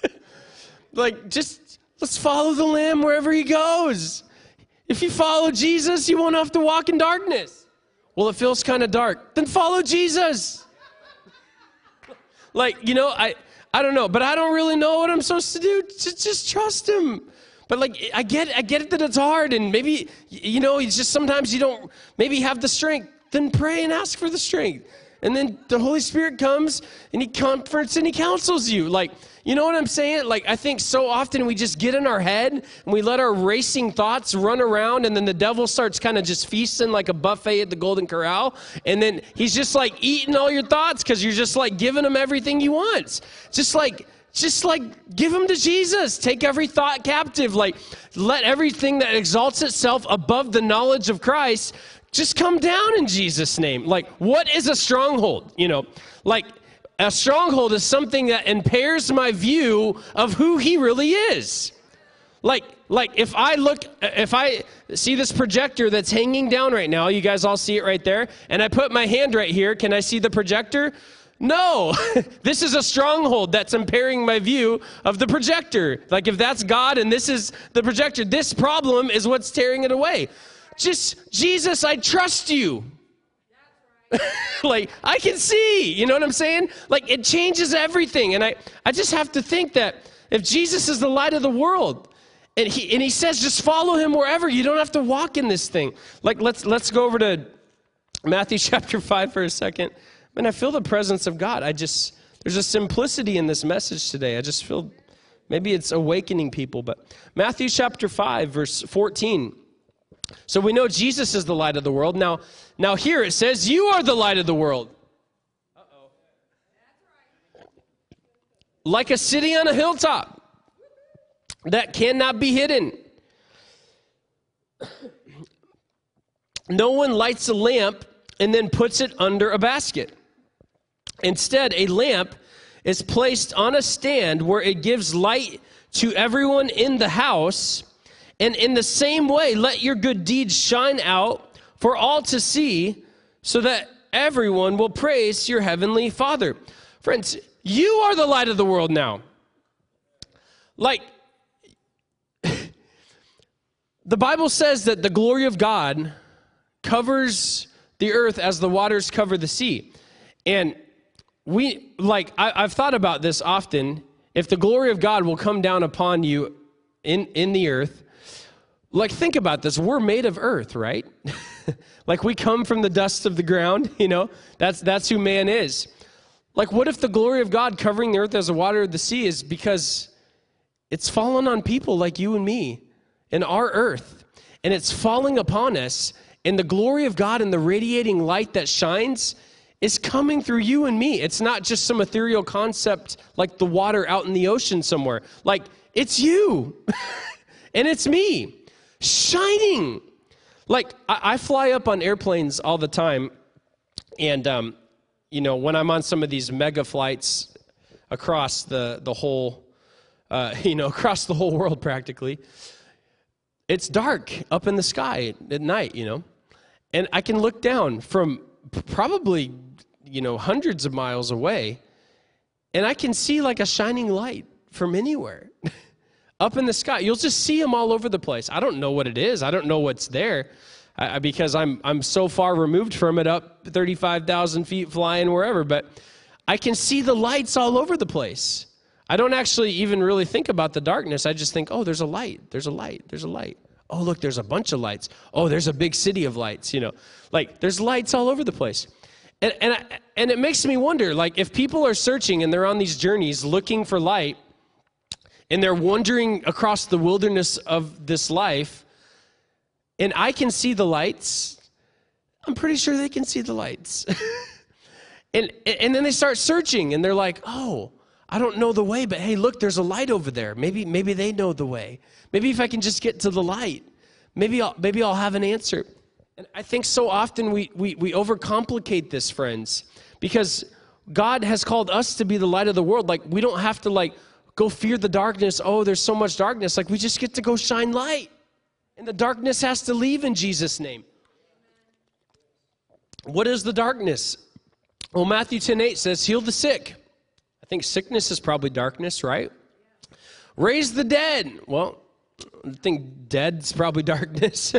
like just let's follow the lamb wherever he goes. If you follow Jesus, you won't have to walk in darkness. Well, it feels kind of dark. Then follow Jesus. like, you know, I I don't know, but I don't really know what I'm supposed to do. Just, just trust him. But like I get I get it that it's hard and maybe you know, it's just sometimes you don't maybe have the strength. Then pray and ask for the strength. And then the Holy Spirit comes and He comforts and He counsels you. Like, you know what I'm saying? Like, I think so often we just get in our head and we let our racing thoughts run around, and then the devil starts kind of just feasting like a buffet at the Golden Corral. And then he's just like eating all your thoughts because you're just like giving him everything he wants. Just like, just like give them to Jesus. Take every thought captive. Like let everything that exalts itself above the knowledge of Christ just come down in Jesus' name. Like, what is a stronghold? You know, like a stronghold is something that impairs my view of who he really is. Like, like if I look, if I see this projector that's hanging down right now, you guys all see it right there, and I put my hand right here, can I see the projector? No, this is a stronghold that's impairing my view of the projector. Like if that's God and this is the projector, this problem is what's tearing it away. Just, Jesus, I trust you. like I can see, you know what I'm saying? Like it changes everything. And I, I just have to think that if Jesus is the light of the world, and he and he says just follow him wherever, you don't have to walk in this thing. Like let's let's go over to Matthew chapter 5 for a second. Man, I feel the presence of God. I just there's a simplicity in this message today. I just feel maybe it's awakening people, but Matthew chapter 5 verse 14. So we know Jesus is the light of the world. Now, now here it says, You are the light of the world. Like a city on a hilltop that cannot be hidden. No one lights a lamp and then puts it under a basket. Instead, a lamp is placed on a stand where it gives light to everyone in the house. And in the same way, let your good deeds shine out for all to see, so that everyone will praise your heavenly Father. Friends, you are the light of the world now. Like, the Bible says that the glory of God covers the earth as the waters cover the sea. And we, like, I, have thought about this often. If the glory of God will come down upon you in, in the earth, like, think about this. We're made of earth, right? like, we come from the dust of the ground, you know? That's, that's who man is. Like, what if the glory of God covering the earth as the water of the sea is because it's fallen on people like you and me in our earth, and it's falling upon us, and the glory of God and the radiating light that shines is coming through you and me. It's not just some ethereal concept like the water out in the ocean somewhere. Like, it's you and it's me shining. Like, I, I fly up on airplanes all the time, and, um, you know, when I'm on some of these mega flights across the, the whole, uh, you know, across the whole world practically, it's dark up in the sky at night, you know, and I can look down from probably, you know, hundreds of miles away, and I can see like a shining light from anywhere up in the sky. You'll just see them all over the place. I don't know what it is. I don't know what's there because I'm I'm so far removed from it, up thirty five thousand feet, flying wherever. But I can see the lights all over the place. I don't actually even really think about the darkness. I just think, oh, there's a light. There's a light. There's a light. Oh, look, there's a bunch of lights. Oh, there's a big city of lights. You know, like there's lights all over the place. And, and, I, and it makes me wonder like, if people are searching and they're on these journeys looking for light, and they're wandering across the wilderness of this life, and I can see the lights, I'm pretty sure they can see the lights. and, and then they start searching and they're like, oh, I don't know the way, but hey, look, there's a light over there. Maybe, maybe they know the way. Maybe if I can just get to the light, maybe I'll, maybe I'll have an answer. And I think so often we, we, we overcomplicate this, friends, because God has called us to be the light of the world. Like, we don't have to, like, go fear the darkness. Oh, there's so much darkness. Like, we just get to go shine light. And the darkness has to leave in Jesus' name. What is the darkness? Well, Matthew 10 8 says, Heal the sick. I think sickness is probably darkness, right? Raise the dead. Well, I think dead's probably darkness.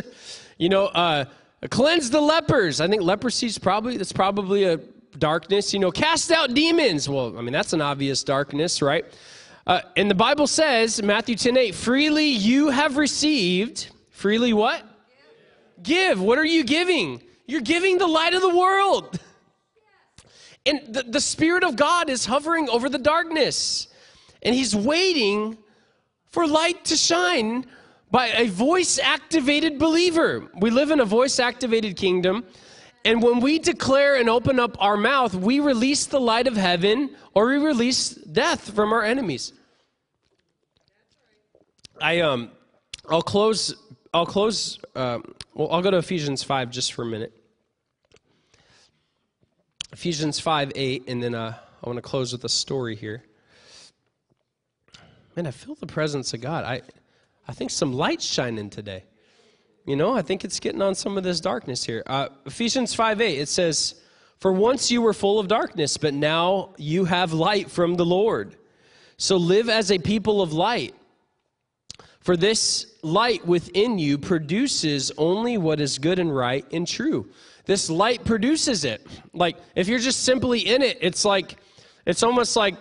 you know, uh, cleanse the lepers. I think leprosy is probably that's probably a darkness. You know, cast out demons. Well, I mean that's an obvious darkness, right? Uh, and the Bible says, Matthew 10 8, freely you have received. Freely what? Give. What are you giving? You're giving the light of the world. And the, the Spirit of God is hovering over the darkness. And He's waiting for light to shine by a voice activated believer. We live in a voice activated kingdom. And when we declare and open up our mouth, we release the light of heaven or we release death from our enemies. I um I'll close I'll close um, well I'll go to Ephesians 5 just for a minute. Ephesians 5 8, and then uh, I want to close with a story here. Man, I feel the presence of God. I, I think some light's shining today. You know, I think it's getting on some of this darkness here. Uh, Ephesians 5 8, it says, For once you were full of darkness, but now you have light from the Lord. So live as a people of light. For this light within you produces only what is good and right and true. This light produces it. Like, if you're just simply in it, it's like, it's almost like,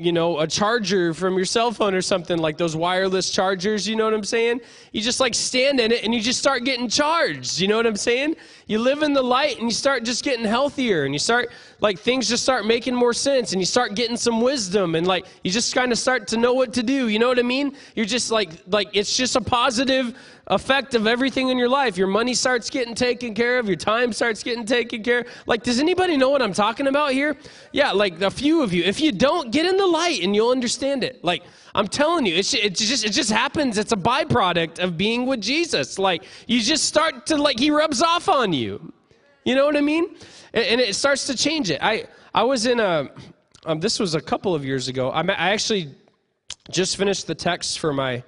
you know, a charger from your cell phone or something, like those wireless chargers, you know what I'm saying? You just like stand in it and you just start getting charged, you know what I'm saying? You live in the light and you start just getting healthier and you start, like, things just start making more sense and you start getting some wisdom and, like, you just kind of start to know what to do, you know what I mean? You're just like, like, it's just a positive effect of everything in your life. Your money starts getting taken care of, your time starts getting taken care of. Like, does anybody know what I'm talking about here? Yeah, like a few of you. If you don't, get in the light and you'll understand it. Like, I'm telling you, it just it just happens. It's a byproduct of being with Jesus. Like, you just start to like he rubs off on you. You know what I mean? And, and it starts to change it. I I was in a um, this was a couple of years ago. I, I actually just finished the text for my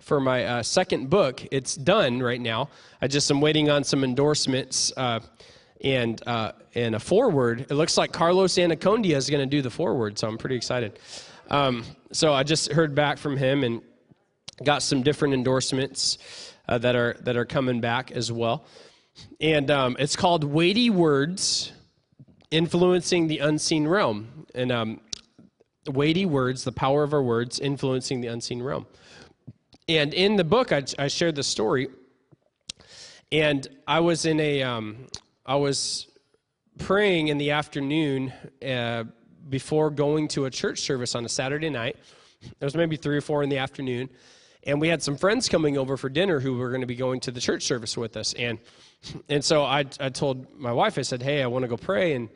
for my uh, second book. It's done right now. I just am waiting on some endorsements uh, and uh, and a forward. It looks like Carlos Annacondia is going to do the forward, so I'm pretty excited. Um, so I just heard back from him and got some different endorsements uh, that are that are coming back as well. And um, it's called Weighty Words Influencing the Unseen Realm. And um, weighty words, the power of our words influencing the unseen realm. And in the book, I, I shared the story. And I was in a, um, I was praying in the afternoon uh, before going to a church service on a Saturday night. It was maybe three or four in the afternoon. And we had some friends coming over for dinner who were going to be going to the church service with us. And, and so I, I told my wife, I said, hey, I want to go pray. And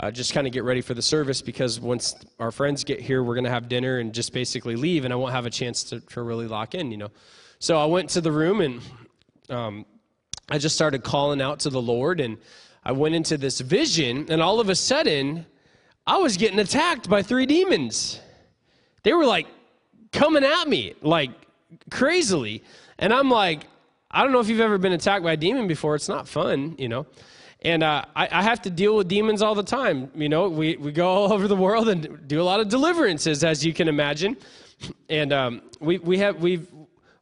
uh, just kind of get ready for the service because once our friends get here, we're going to have dinner and just basically leave, and I won't have a chance to, to really lock in, you know. So I went to the room and um, I just started calling out to the Lord, and I went into this vision, and all of a sudden, I was getting attacked by three demons. They were like coming at me, like crazily. And I'm like, I don't know if you've ever been attacked by a demon before. It's not fun, you know. And uh, I, I have to deal with demons all the time. You know, we, we go all over the world and do a lot of deliverances, as you can imagine. And um, we, we have, we've,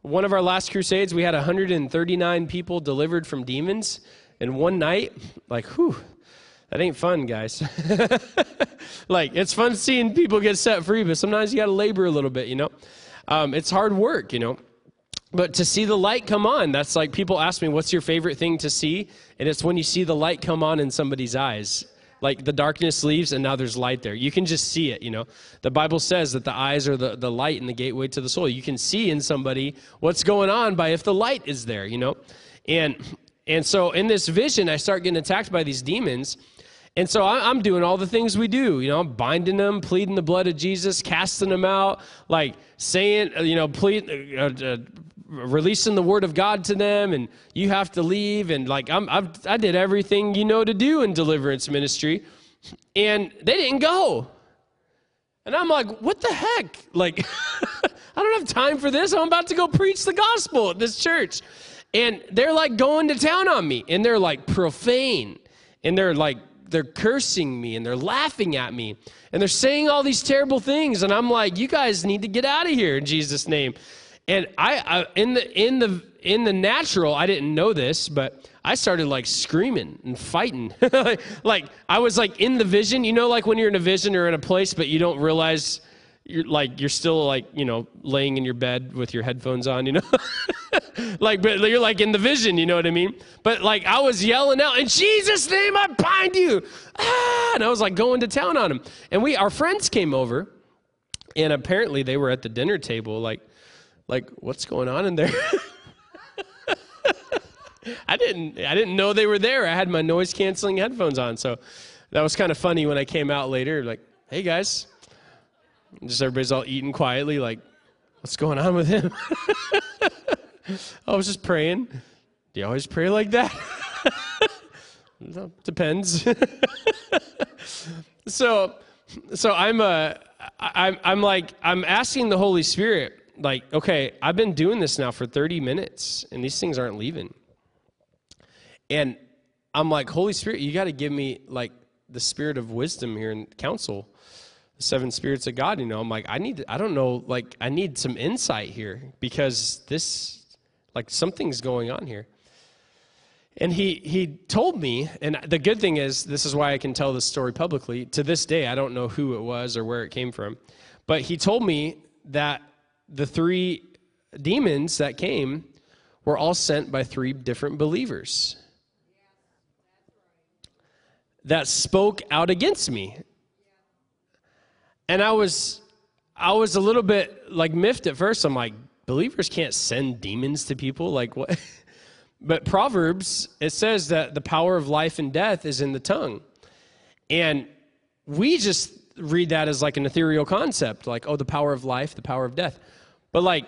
one of our last crusades, we had 139 people delivered from demons in one night. Like, whew, that ain't fun, guys. like, it's fun seeing people get set free, but sometimes you got to labor a little bit, you know? Um, it's hard work, you know? But to see the light come on, that's like people ask me, what's your favorite thing to see? And it's when you see the light come on in somebody's eyes. Like the darkness leaves and now there's light there. You can just see it, you know. The Bible says that the eyes are the, the light and the gateway to the soul. You can see in somebody what's going on by if the light is there, you know. And and so in this vision, I start getting attacked by these demons. And so I'm doing all the things we do, you know, I'm binding them, pleading the blood of Jesus, casting them out, like saying, uh, you know, plead, uh, uh, releasing the word of God to them, and you have to leave, and like I'm, I've, I did everything you know to do in deliverance ministry, and they didn't go. And I'm like, what the heck? Like, I don't have time for this. I'm about to go preach the gospel at this church. And they're like going to town on me, and they're like profane, and they're like, they're cursing me, and they're laughing at me, and they're saying all these terrible things. And I'm like, you guys need to get out of here in Jesus' name. And I, I in the in the in the natural, I didn't know this, but I started like screaming and fighting. like I was like in the vision, you know, like when you're in a vision or in a place, but you don't realize you're like you're still like you know laying in your bed with your headphones on, you know. like but you're like in the vision, you know what I mean? But like I was yelling out in Jesus' name, I bind you, ah! and I was like going to town on him. And we our friends came over, and apparently they were at the dinner table, like like what's going on in there? I didn't I didn't know they were there. I had my noise canceling headphones on, so that was kind of funny when I came out later. Like, hey guys, just everybody's all eating quietly. Like, what's going on with him? I was just praying. Do you always pray like that? depends. so, so I'm uh, I'm I'm like I'm asking the Holy Spirit. Like, okay, I've been doing this now for 30 minutes, and these things aren't leaving. And I'm like, Holy Spirit, you got to give me like the spirit of wisdom here and counsel, seven spirits of God. You know, I'm like, I need, I don't know, like, I need some insight here because this, like, something's going on here. And he he told me, and the good thing is, this is why I can tell this story publicly. To this day, I don't know who it was or where it came from, but he told me that the three demons that came were all sent by three different believers that spoke out against me. And I was I was a little bit like miffed at first. I'm like, believers can't send demons to people like what? but Proverbs it says that the power of life and death is in the tongue. And we just read that as like an ethereal concept, like oh the power of life, the power of death. But like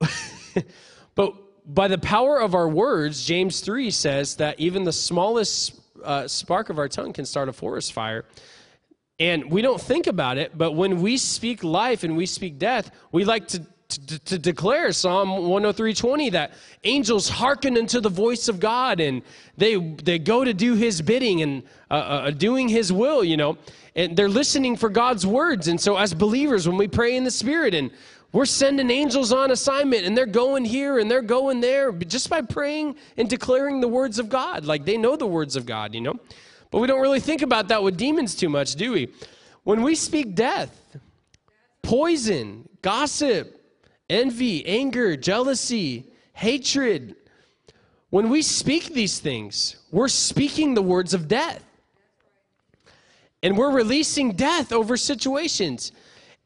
but by the power of our words, James 3 says that even the smallest uh, spark of our tongue can start a forest fire. And we don't think about it, but when we speak life and we speak death, we like to, to, to declare Psalm 103.20 that angels hearken unto the voice of God and they, they go to do his bidding and uh, uh, doing his will, you know. And they're listening for God's words. And so as believers, when we pray in the Spirit and we're sending angels on assignment and they're going here and they're going there just by praying and declaring the words of God. Like they know the words of God, you know? But we don't really think about that with demons too much, do we? When we speak death, poison, gossip, envy, anger, jealousy, hatred, when we speak these things, we're speaking the words of death. And we're releasing death over situations.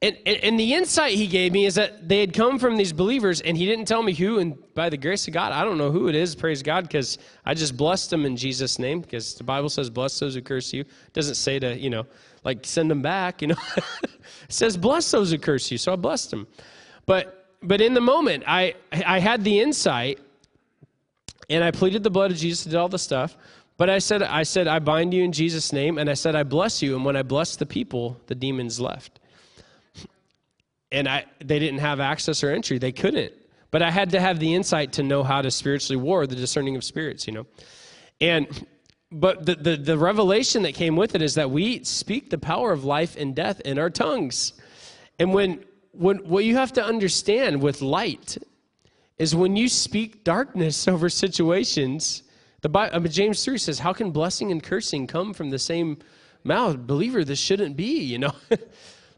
And, and, the insight he gave me is that they had come from these believers, and he didn't tell me who. And by the grace of God, I don't know who it is. Praise God, because I just blessed them in Jesus' name. Because the Bible says, "Bless those who curse you." It doesn't say to you know, like send them back. You know, it says, "Bless those who curse you." So I blessed them. But but in the moment, I I had the insight, and I pleaded the blood of Jesus, did all the stuff. But I said, I said, I bind you in Jesus' name, and I said, I bless you. And when I blessed the people, the demons left and I they didn't have access or entry. They couldn't. But I had to have the insight to know how to spiritually war, the discerning of spirits, you know. And but the, the, the revelation that came with it is that we speak the power of life and death in our tongues. And when when what you have to understand with light is when you speak darkness over situations, the Bible, I mean, James 3 says, How can blessing and cursing come from the same mouth? Believer, this shouldn't be, you know.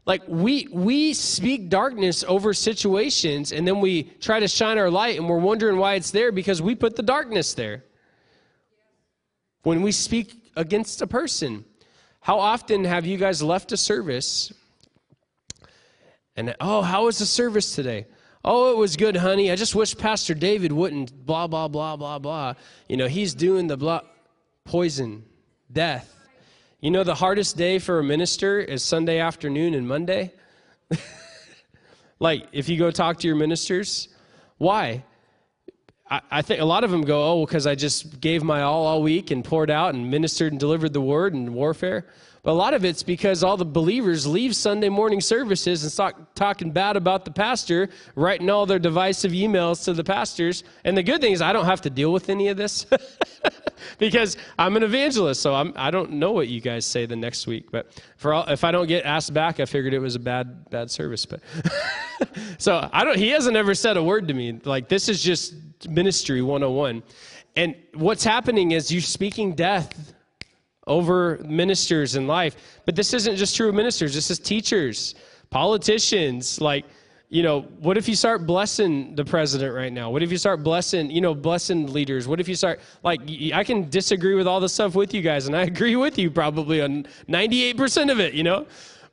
Like we we speak darkness over situations and then we try to shine our light and we're wondering why it's there because we put the darkness there. When we speak against a person, how often have you guys left a service and oh, how was the service today? Oh, it was good, honey. I just wish Pastor David wouldn't blah blah blah blah blah. You know, he's doing the blah poison, death. You know, the hardest day for a minister is Sunday afternoon and Monday. like, if you go talk to your ministers, why? I, think a lot of them go, oh, because I just gave my all all week and poured out and ministered and delivered the word and warfare. But a lot of it's because all the believers leave Sunday morning services and start talking bad about the pastor, writing all their divisive emails to the pastors. And the good thing is, I don't have to deal with any of this because I'm an evangelist. So I'm, I don't know what you guys say the next week. But for all, if I don't get asked back, I figured it was a bad bad service. But so I don't. He hasn't ever said a word to me. Like this is just ministry 101. And what's happening is you're speaking death over ministers in life. But this isn't just true of ministers, this is teachers, politicians, like you know, what if you start blessing the president right now? What if you start blessing, you know, blessing leaders? What if you start, like, I can disagree with all the stuff with you guys, and I agree with you probably on 98% of it, you know?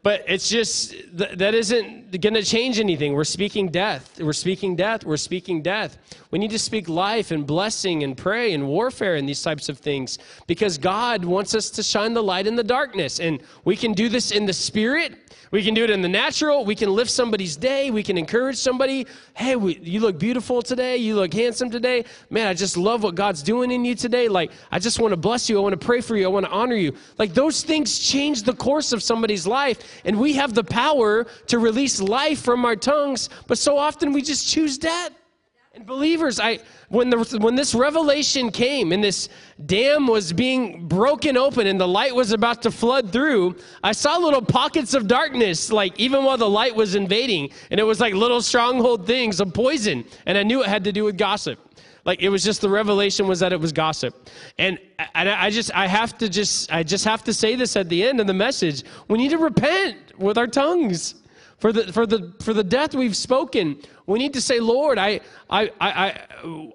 But it's just, that isn't going to change anything. We're speaking death. We're speaking death. We're speaking death. We need to speak life and blessing and pray and warfare and these types of things because God wants us to shine the light in the darkness. And we can do this in the spirit we can do it in the natural. We can lift somebody's day. We can encourage somebody. Hey, we, you look beautiful today. You look handsome today. Man, I just love what God's doing in you today. Like, I just want to bless you. I want to pray for you. I want to honor you. Like, those things change the course of somebody's life. And we have the power to release life from our tongues. But so often we just choose death. And believers, I when the when this revelation came and this dam was being broken open and the light was about to flood through, I saw little pockets of darkness, like even while the light was invading, and it was like little stronghold things of poison, and I knew it had to do with gossip. Like it was just the revelation was that it was gossip, and and I just I have to just I just have to say this at the end of the message. We need to repent with our tongues for the for the for the death we've spoken we need to say, Lord, I, I, I, I,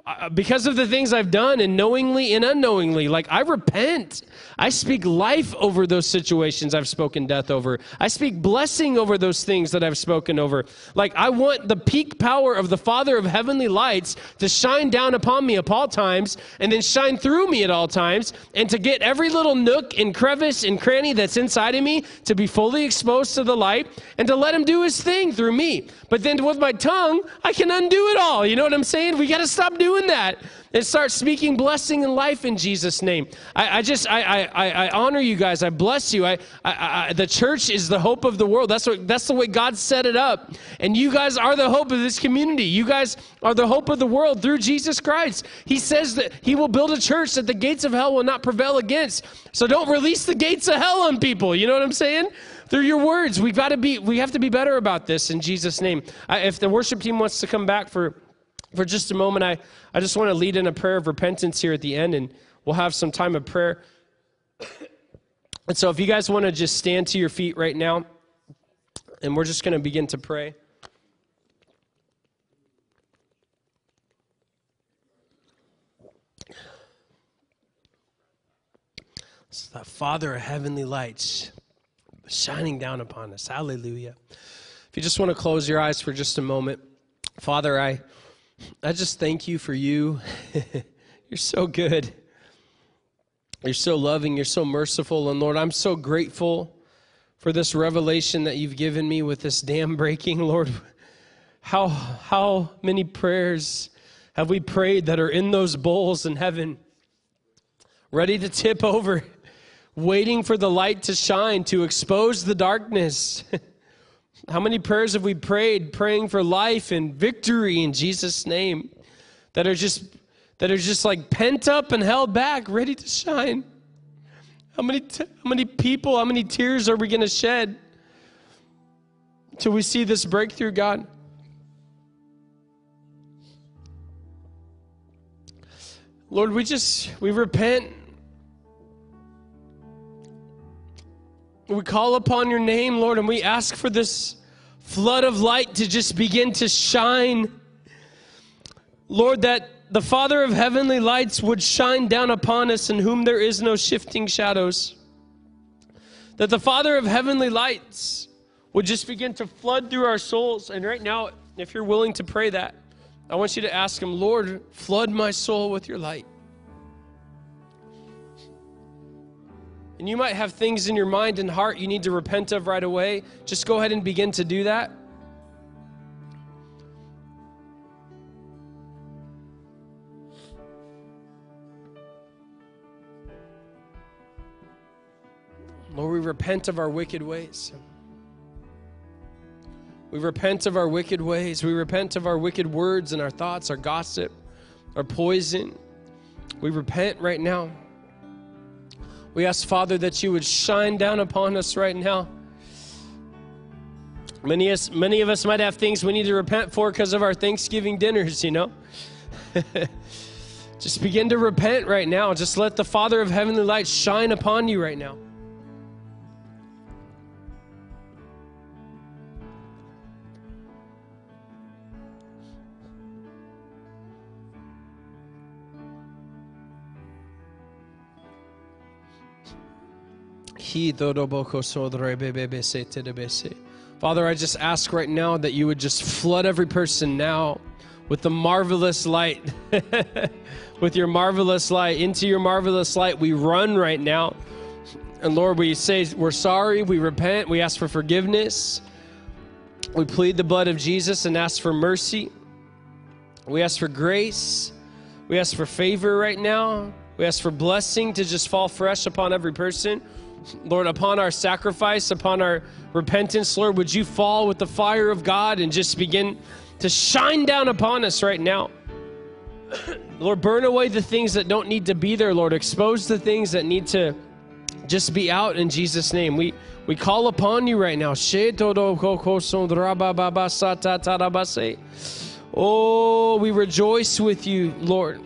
uh, because of the things I've done and knowingly and unknowingly, like I repent. I speak life over those situations I've spoken death over. I speak blessing over those things that I've spoken over. Like I want the peak power of the Father of heavenly lights to shine down upon me at all times and then shine through me at all times and to get every little nook and crevice and cranny that's inside of me to be fully exposed to the light and to let him do his thing through me. But then with my tongue, I can undo it all. You know what I'm saying? We got to stop doing that and start speaking blessing and life in Jesus' name. I, I just, I, I, I honor you guys. I bless you. I, I, I, the church is the hope of the world. That's what, that's the way God set it up. And you guys are the hope of this community. You guys are the hope of the world through Jesus Christ. He says that He will build a church that the gates of hell will not prevail against. So don't release the gates of hell on people. You know what I'm saying? Through your words. We've got to be, we have to be better about this in Jesus' name. I, if the worship team wants to come back for, for just a moment, I, I just want to lead in a prayer of repentance here at the end, and we'll have some time of prayer. And so, if you guys want to just stand to your feet right now, and we're just going to begin to pray. It's the Father of heavenly lights shining down upon us. Hallelujah. If you just want to close your eyes for just a moment, Father, I, I just thank you for you. You're so good. You're so loving. You're so merciful. And Lord, I'm so grateful for this revelation that you've given me with this dam breaking. Lord, how, how many prayers have we prayed that are in those bowls in heaven, ready to tip over, waiting for the light to shine, to expose the darkness? How many prayers have we prayed praying for life and victory in Jesus name that are just that are just like pent up and held back ready to shine? How many t- how many people, how many tears are we going to shed till we see this breakthrough, God? Lord, we just we repent We call upon your name, Lord, and we ask for this flood of light to just begin to shine. Lord, that the Father of heavenly lights would shine down upon us in whom there is no shifting shadows. That the Father of heavenly lights would just begin to flood through our souls. And right now, if you're willing to pray that, I want you to ask Him, Lord, flood my soul with your light. And you might have things in your mind and heart you need to repent of right away. Just go ahead and begin to do that. Lord, we repent of our wicked ways. We repent of our wicked ways. We repent of our wicked words and our thoughts, our gossip, our poison. We repent right now. We ask, Father, that you would shine down upon us right now. Many, us, many of us might have things we need to repent for because of our Thanksgiving dinners, you know? Just begin to repent right now. Just let the Father of heavenly light shine upon you right now. Father, I just ask right now that you would just flood every person now with the marvelous light. with your marvelous light. Into your marvelous light, we run right now. And Lord, we say we're sorry, we repent, we ask for forgiveness. We plead the blood of Jesus and ask for mercy. We ask for grace. We ask for favor right now. We ask for blessing to just fall fresh upon every person. Lord, upon our sacrifice, upon our repentance, Lord, would you fall with the fire of God and just begin to shine down upon us right now? Lord, burn away the things that don't need to be there, Lord. Expose the things that need to just be out in Jesus' name. We we call upon you right now. Oh, we rejoice with you, Lord.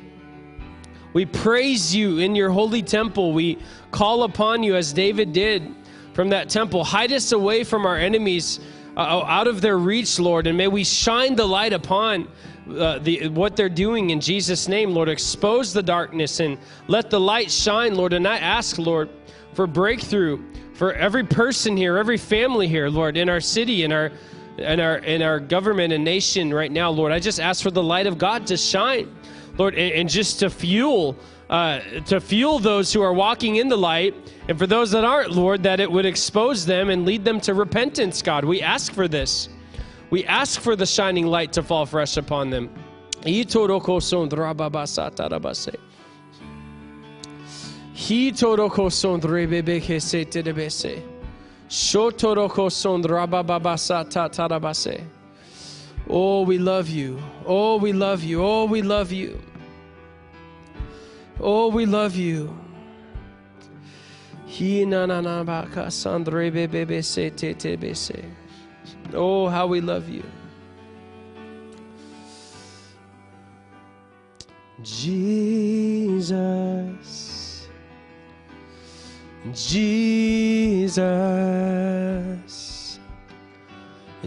We praise you in your holy temple. We call upon you as David did from that temple. Hide us away from our enemies, uh, out of their reach, Lord, and may we shine the light upon uh, the, what they're doing in Jesus' name, Lord. Expose the darkness and let the light shine, Lord. And I ask, Lord, for breakthrough for every person here, every family here, Lord, in our city, in our in our in our government and nation right now, Lord. I just ask for the light of God to shine, Lord, and, and just to fuel uh, to fuel those who are walking in the light, and for those that aren't, Lord, that it would expose them and lead them to repentance, God. We ask for this. We ask for the shining light to fall fresh upon them. Oh, we love you. Oh, we love you. Oh, we love you. Oh, we love you. Oh, how we love you. Jesus. Jesus.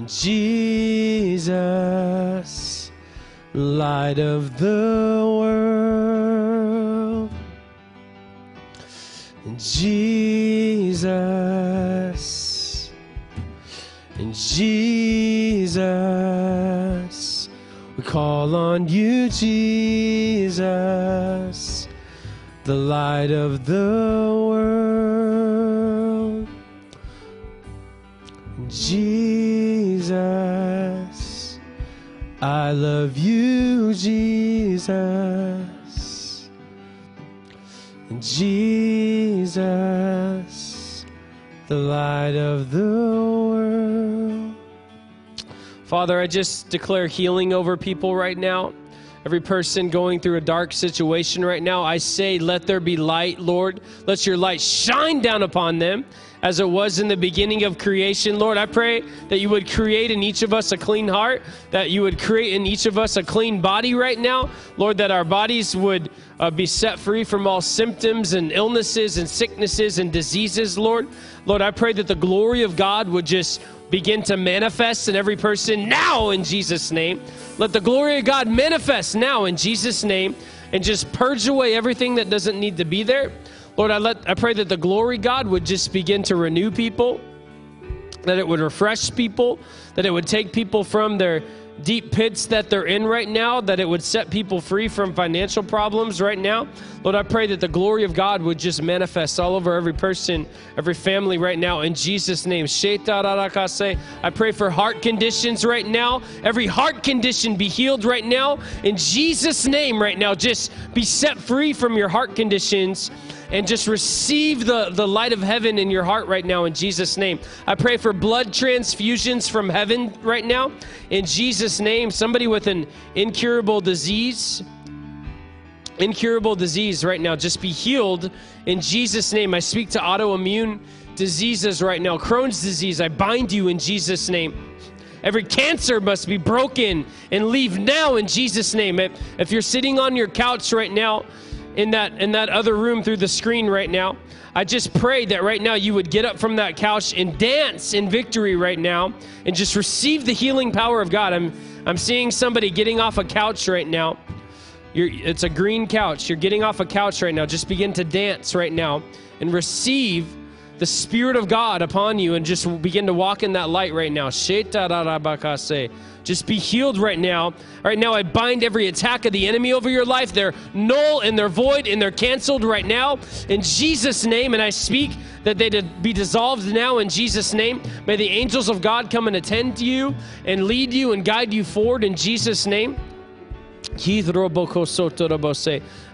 Jesus. Light of the world. Jesus. Jesus, we call on you, Jesus, the light of the world. Jesus, I love you, Jesus. Jesus, the light of the world. Father, I just declare healing over people right now. Every person going through a dark situation right now, I say, let there be light, Lord. Let your light shine down upon them as it was in the beginning of creation. Lord, I pray that you would create in each of us a clean heart, that you would create in each of us a clean body right now. Lord, that our bodies would uh, be set free from all symptoms and illnesses and sicknesses and diseases, Lord. Lord, I pray that the glory of God would just begin to manifest in every person now in Jesus' name. Let the glory of God manifest now in Jesus' name and just purge away everything that doesn't need to be there. Lord, I, let, I pray that the glory God would just begin to renew people, that it would refresh people, that it would take people from their deep pits that they're in right now, that it would set people free from financial problems right now. Lord, I pray that the glory of God would just manifest all over every person, every family right now in Jesus' name. I pray for heart conditions right now. Every heart condition be healed right now in Jesus' name right now. Just be set free from your heart conditions and just receive the, the light of heaven in your heart right now in Jesus' name. I pray for blood transfusions from heaven right now in Jesus' name. Somebody with an incurable disease, incurable disease right now, just be healed in Jesus' name. I speak to autoimmune diseases right now. Crohn's disease, I bind you in Jesus' name. Every cancer must be broken and leave now in Jesus' name. If, if you're sitting on your couch right now, in that in that other room through the screen right now, I just pray that right now you would get up from that couch and dance in victory right now and just receive the healing power of God. I'm I'm seeing somebody getting off a couch right now. You're, it's a green couch. You're getting off a couch right now. Just begin to dance right now and receive the Spirit of God upon you and just begin to walk in that light right now. Just be healed right now. Right now, I bind every attack of the enemy over your life. They're null and they're void and they're canceled right now in Jesus' name. And I speak that they be dissolved now in Jesus' name. May the angels of God come and attend to you and lead you and guide you forward in Jesus' name.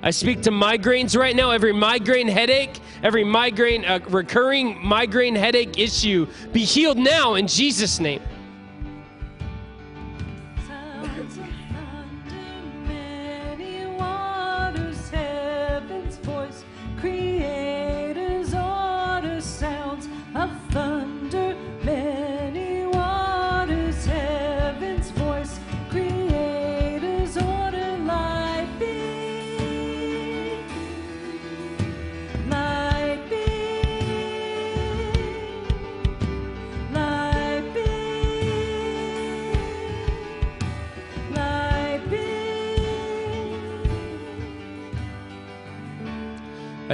I speak to migraines right now. Every migraine headache, every migraine, uh, recurring migraine headache issue, be healed now in Jesus' name.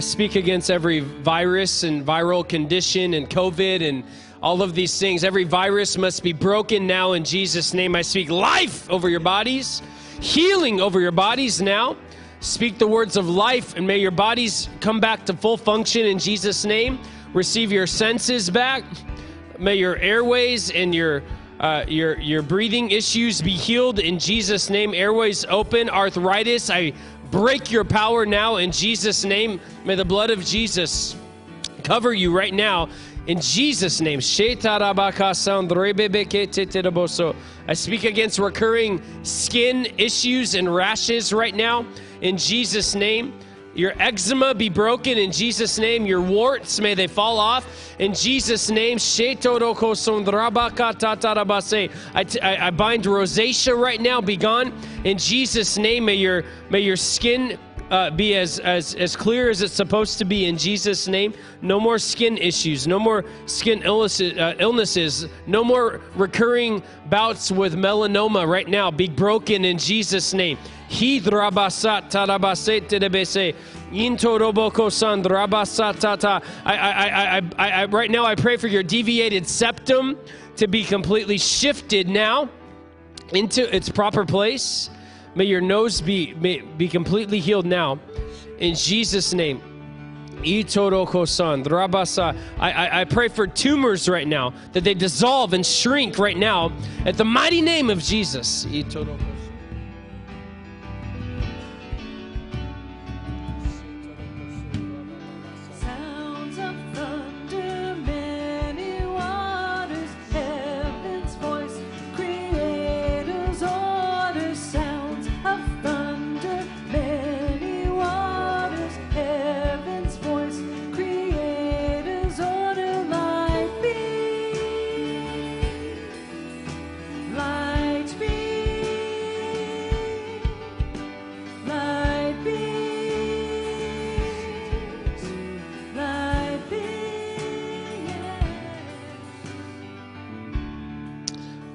Speak against every virus and viral condition and COVID and all of these things. Every virus must be broken now in Jesus' name. I speak life over your bodies, healing over your bodies now. Speak the words of life, and may your bodies come back to full function in Jesus' name. Receive your senses back. May your airways and your uh, your your breathing issues be healed in Jesus' name. Airways open. Arthritis, I break your power now in Jesus' name. May the blood of Jesus cover you right now in Jesus' name. I speak against recurring skin issues and rashes right now in Jesus' name. Your eczema be broken in Jesus' name. Your warts, may they fall off in Jesus' name. I, t- I, I bind rosacea right now, be gone in Jesus' name. May your, may your skin uh, be as, as, as clear as it's supposed to be in Jesus' name. No more skin issues, no more skin illnesses, uh, illnesses, no more recurring bouts with melanoma right now. Be broken in Jesus' name. Hidrabasat tarabase terebese. Intoroboko sandrabasatata. I, I, I, I, I, I, right now, I pray for your deviated septum to be completely shifted now into its proper place. May your nose be may, be completely healed now, in Jesus' name. Itoroko-san, drabasa. I, I, I pray for tumors right now that they dissolve and shrink right now at the mighty name of Jesus. Itoroko-san.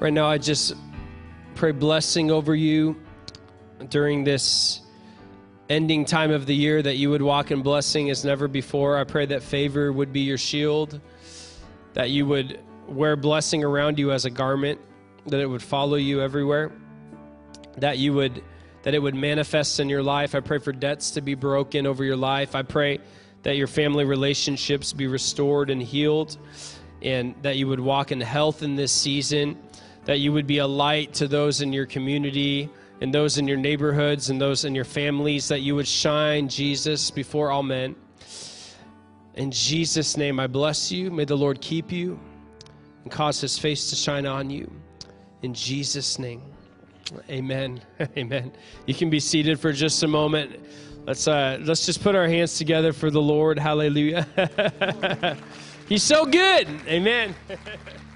Right now, I just pray blessing over you during this ending time of the year that you would walk in blessing as never before. I pray that favor would be your shield, that you would wear blessing around you as a garment, that it would follow you everywhere, that you would that it would manifest in your life. I pray for debts to be broken over your life. I pray that your family relationships be restored and healed and that you would walk in health in this season, that you would be a light to those in your community and those in your neighborhoods and those in your families, that you would shine Jesus before all men. In Jesus' name, I bless you. May the Lord keep you and cause his face to shine on you. In Jesus' name. Amen. Amen. You can be seated for just a moment. Let's uh let's just put our hands together for the Lord. Hallelujah. He's so good. Amen.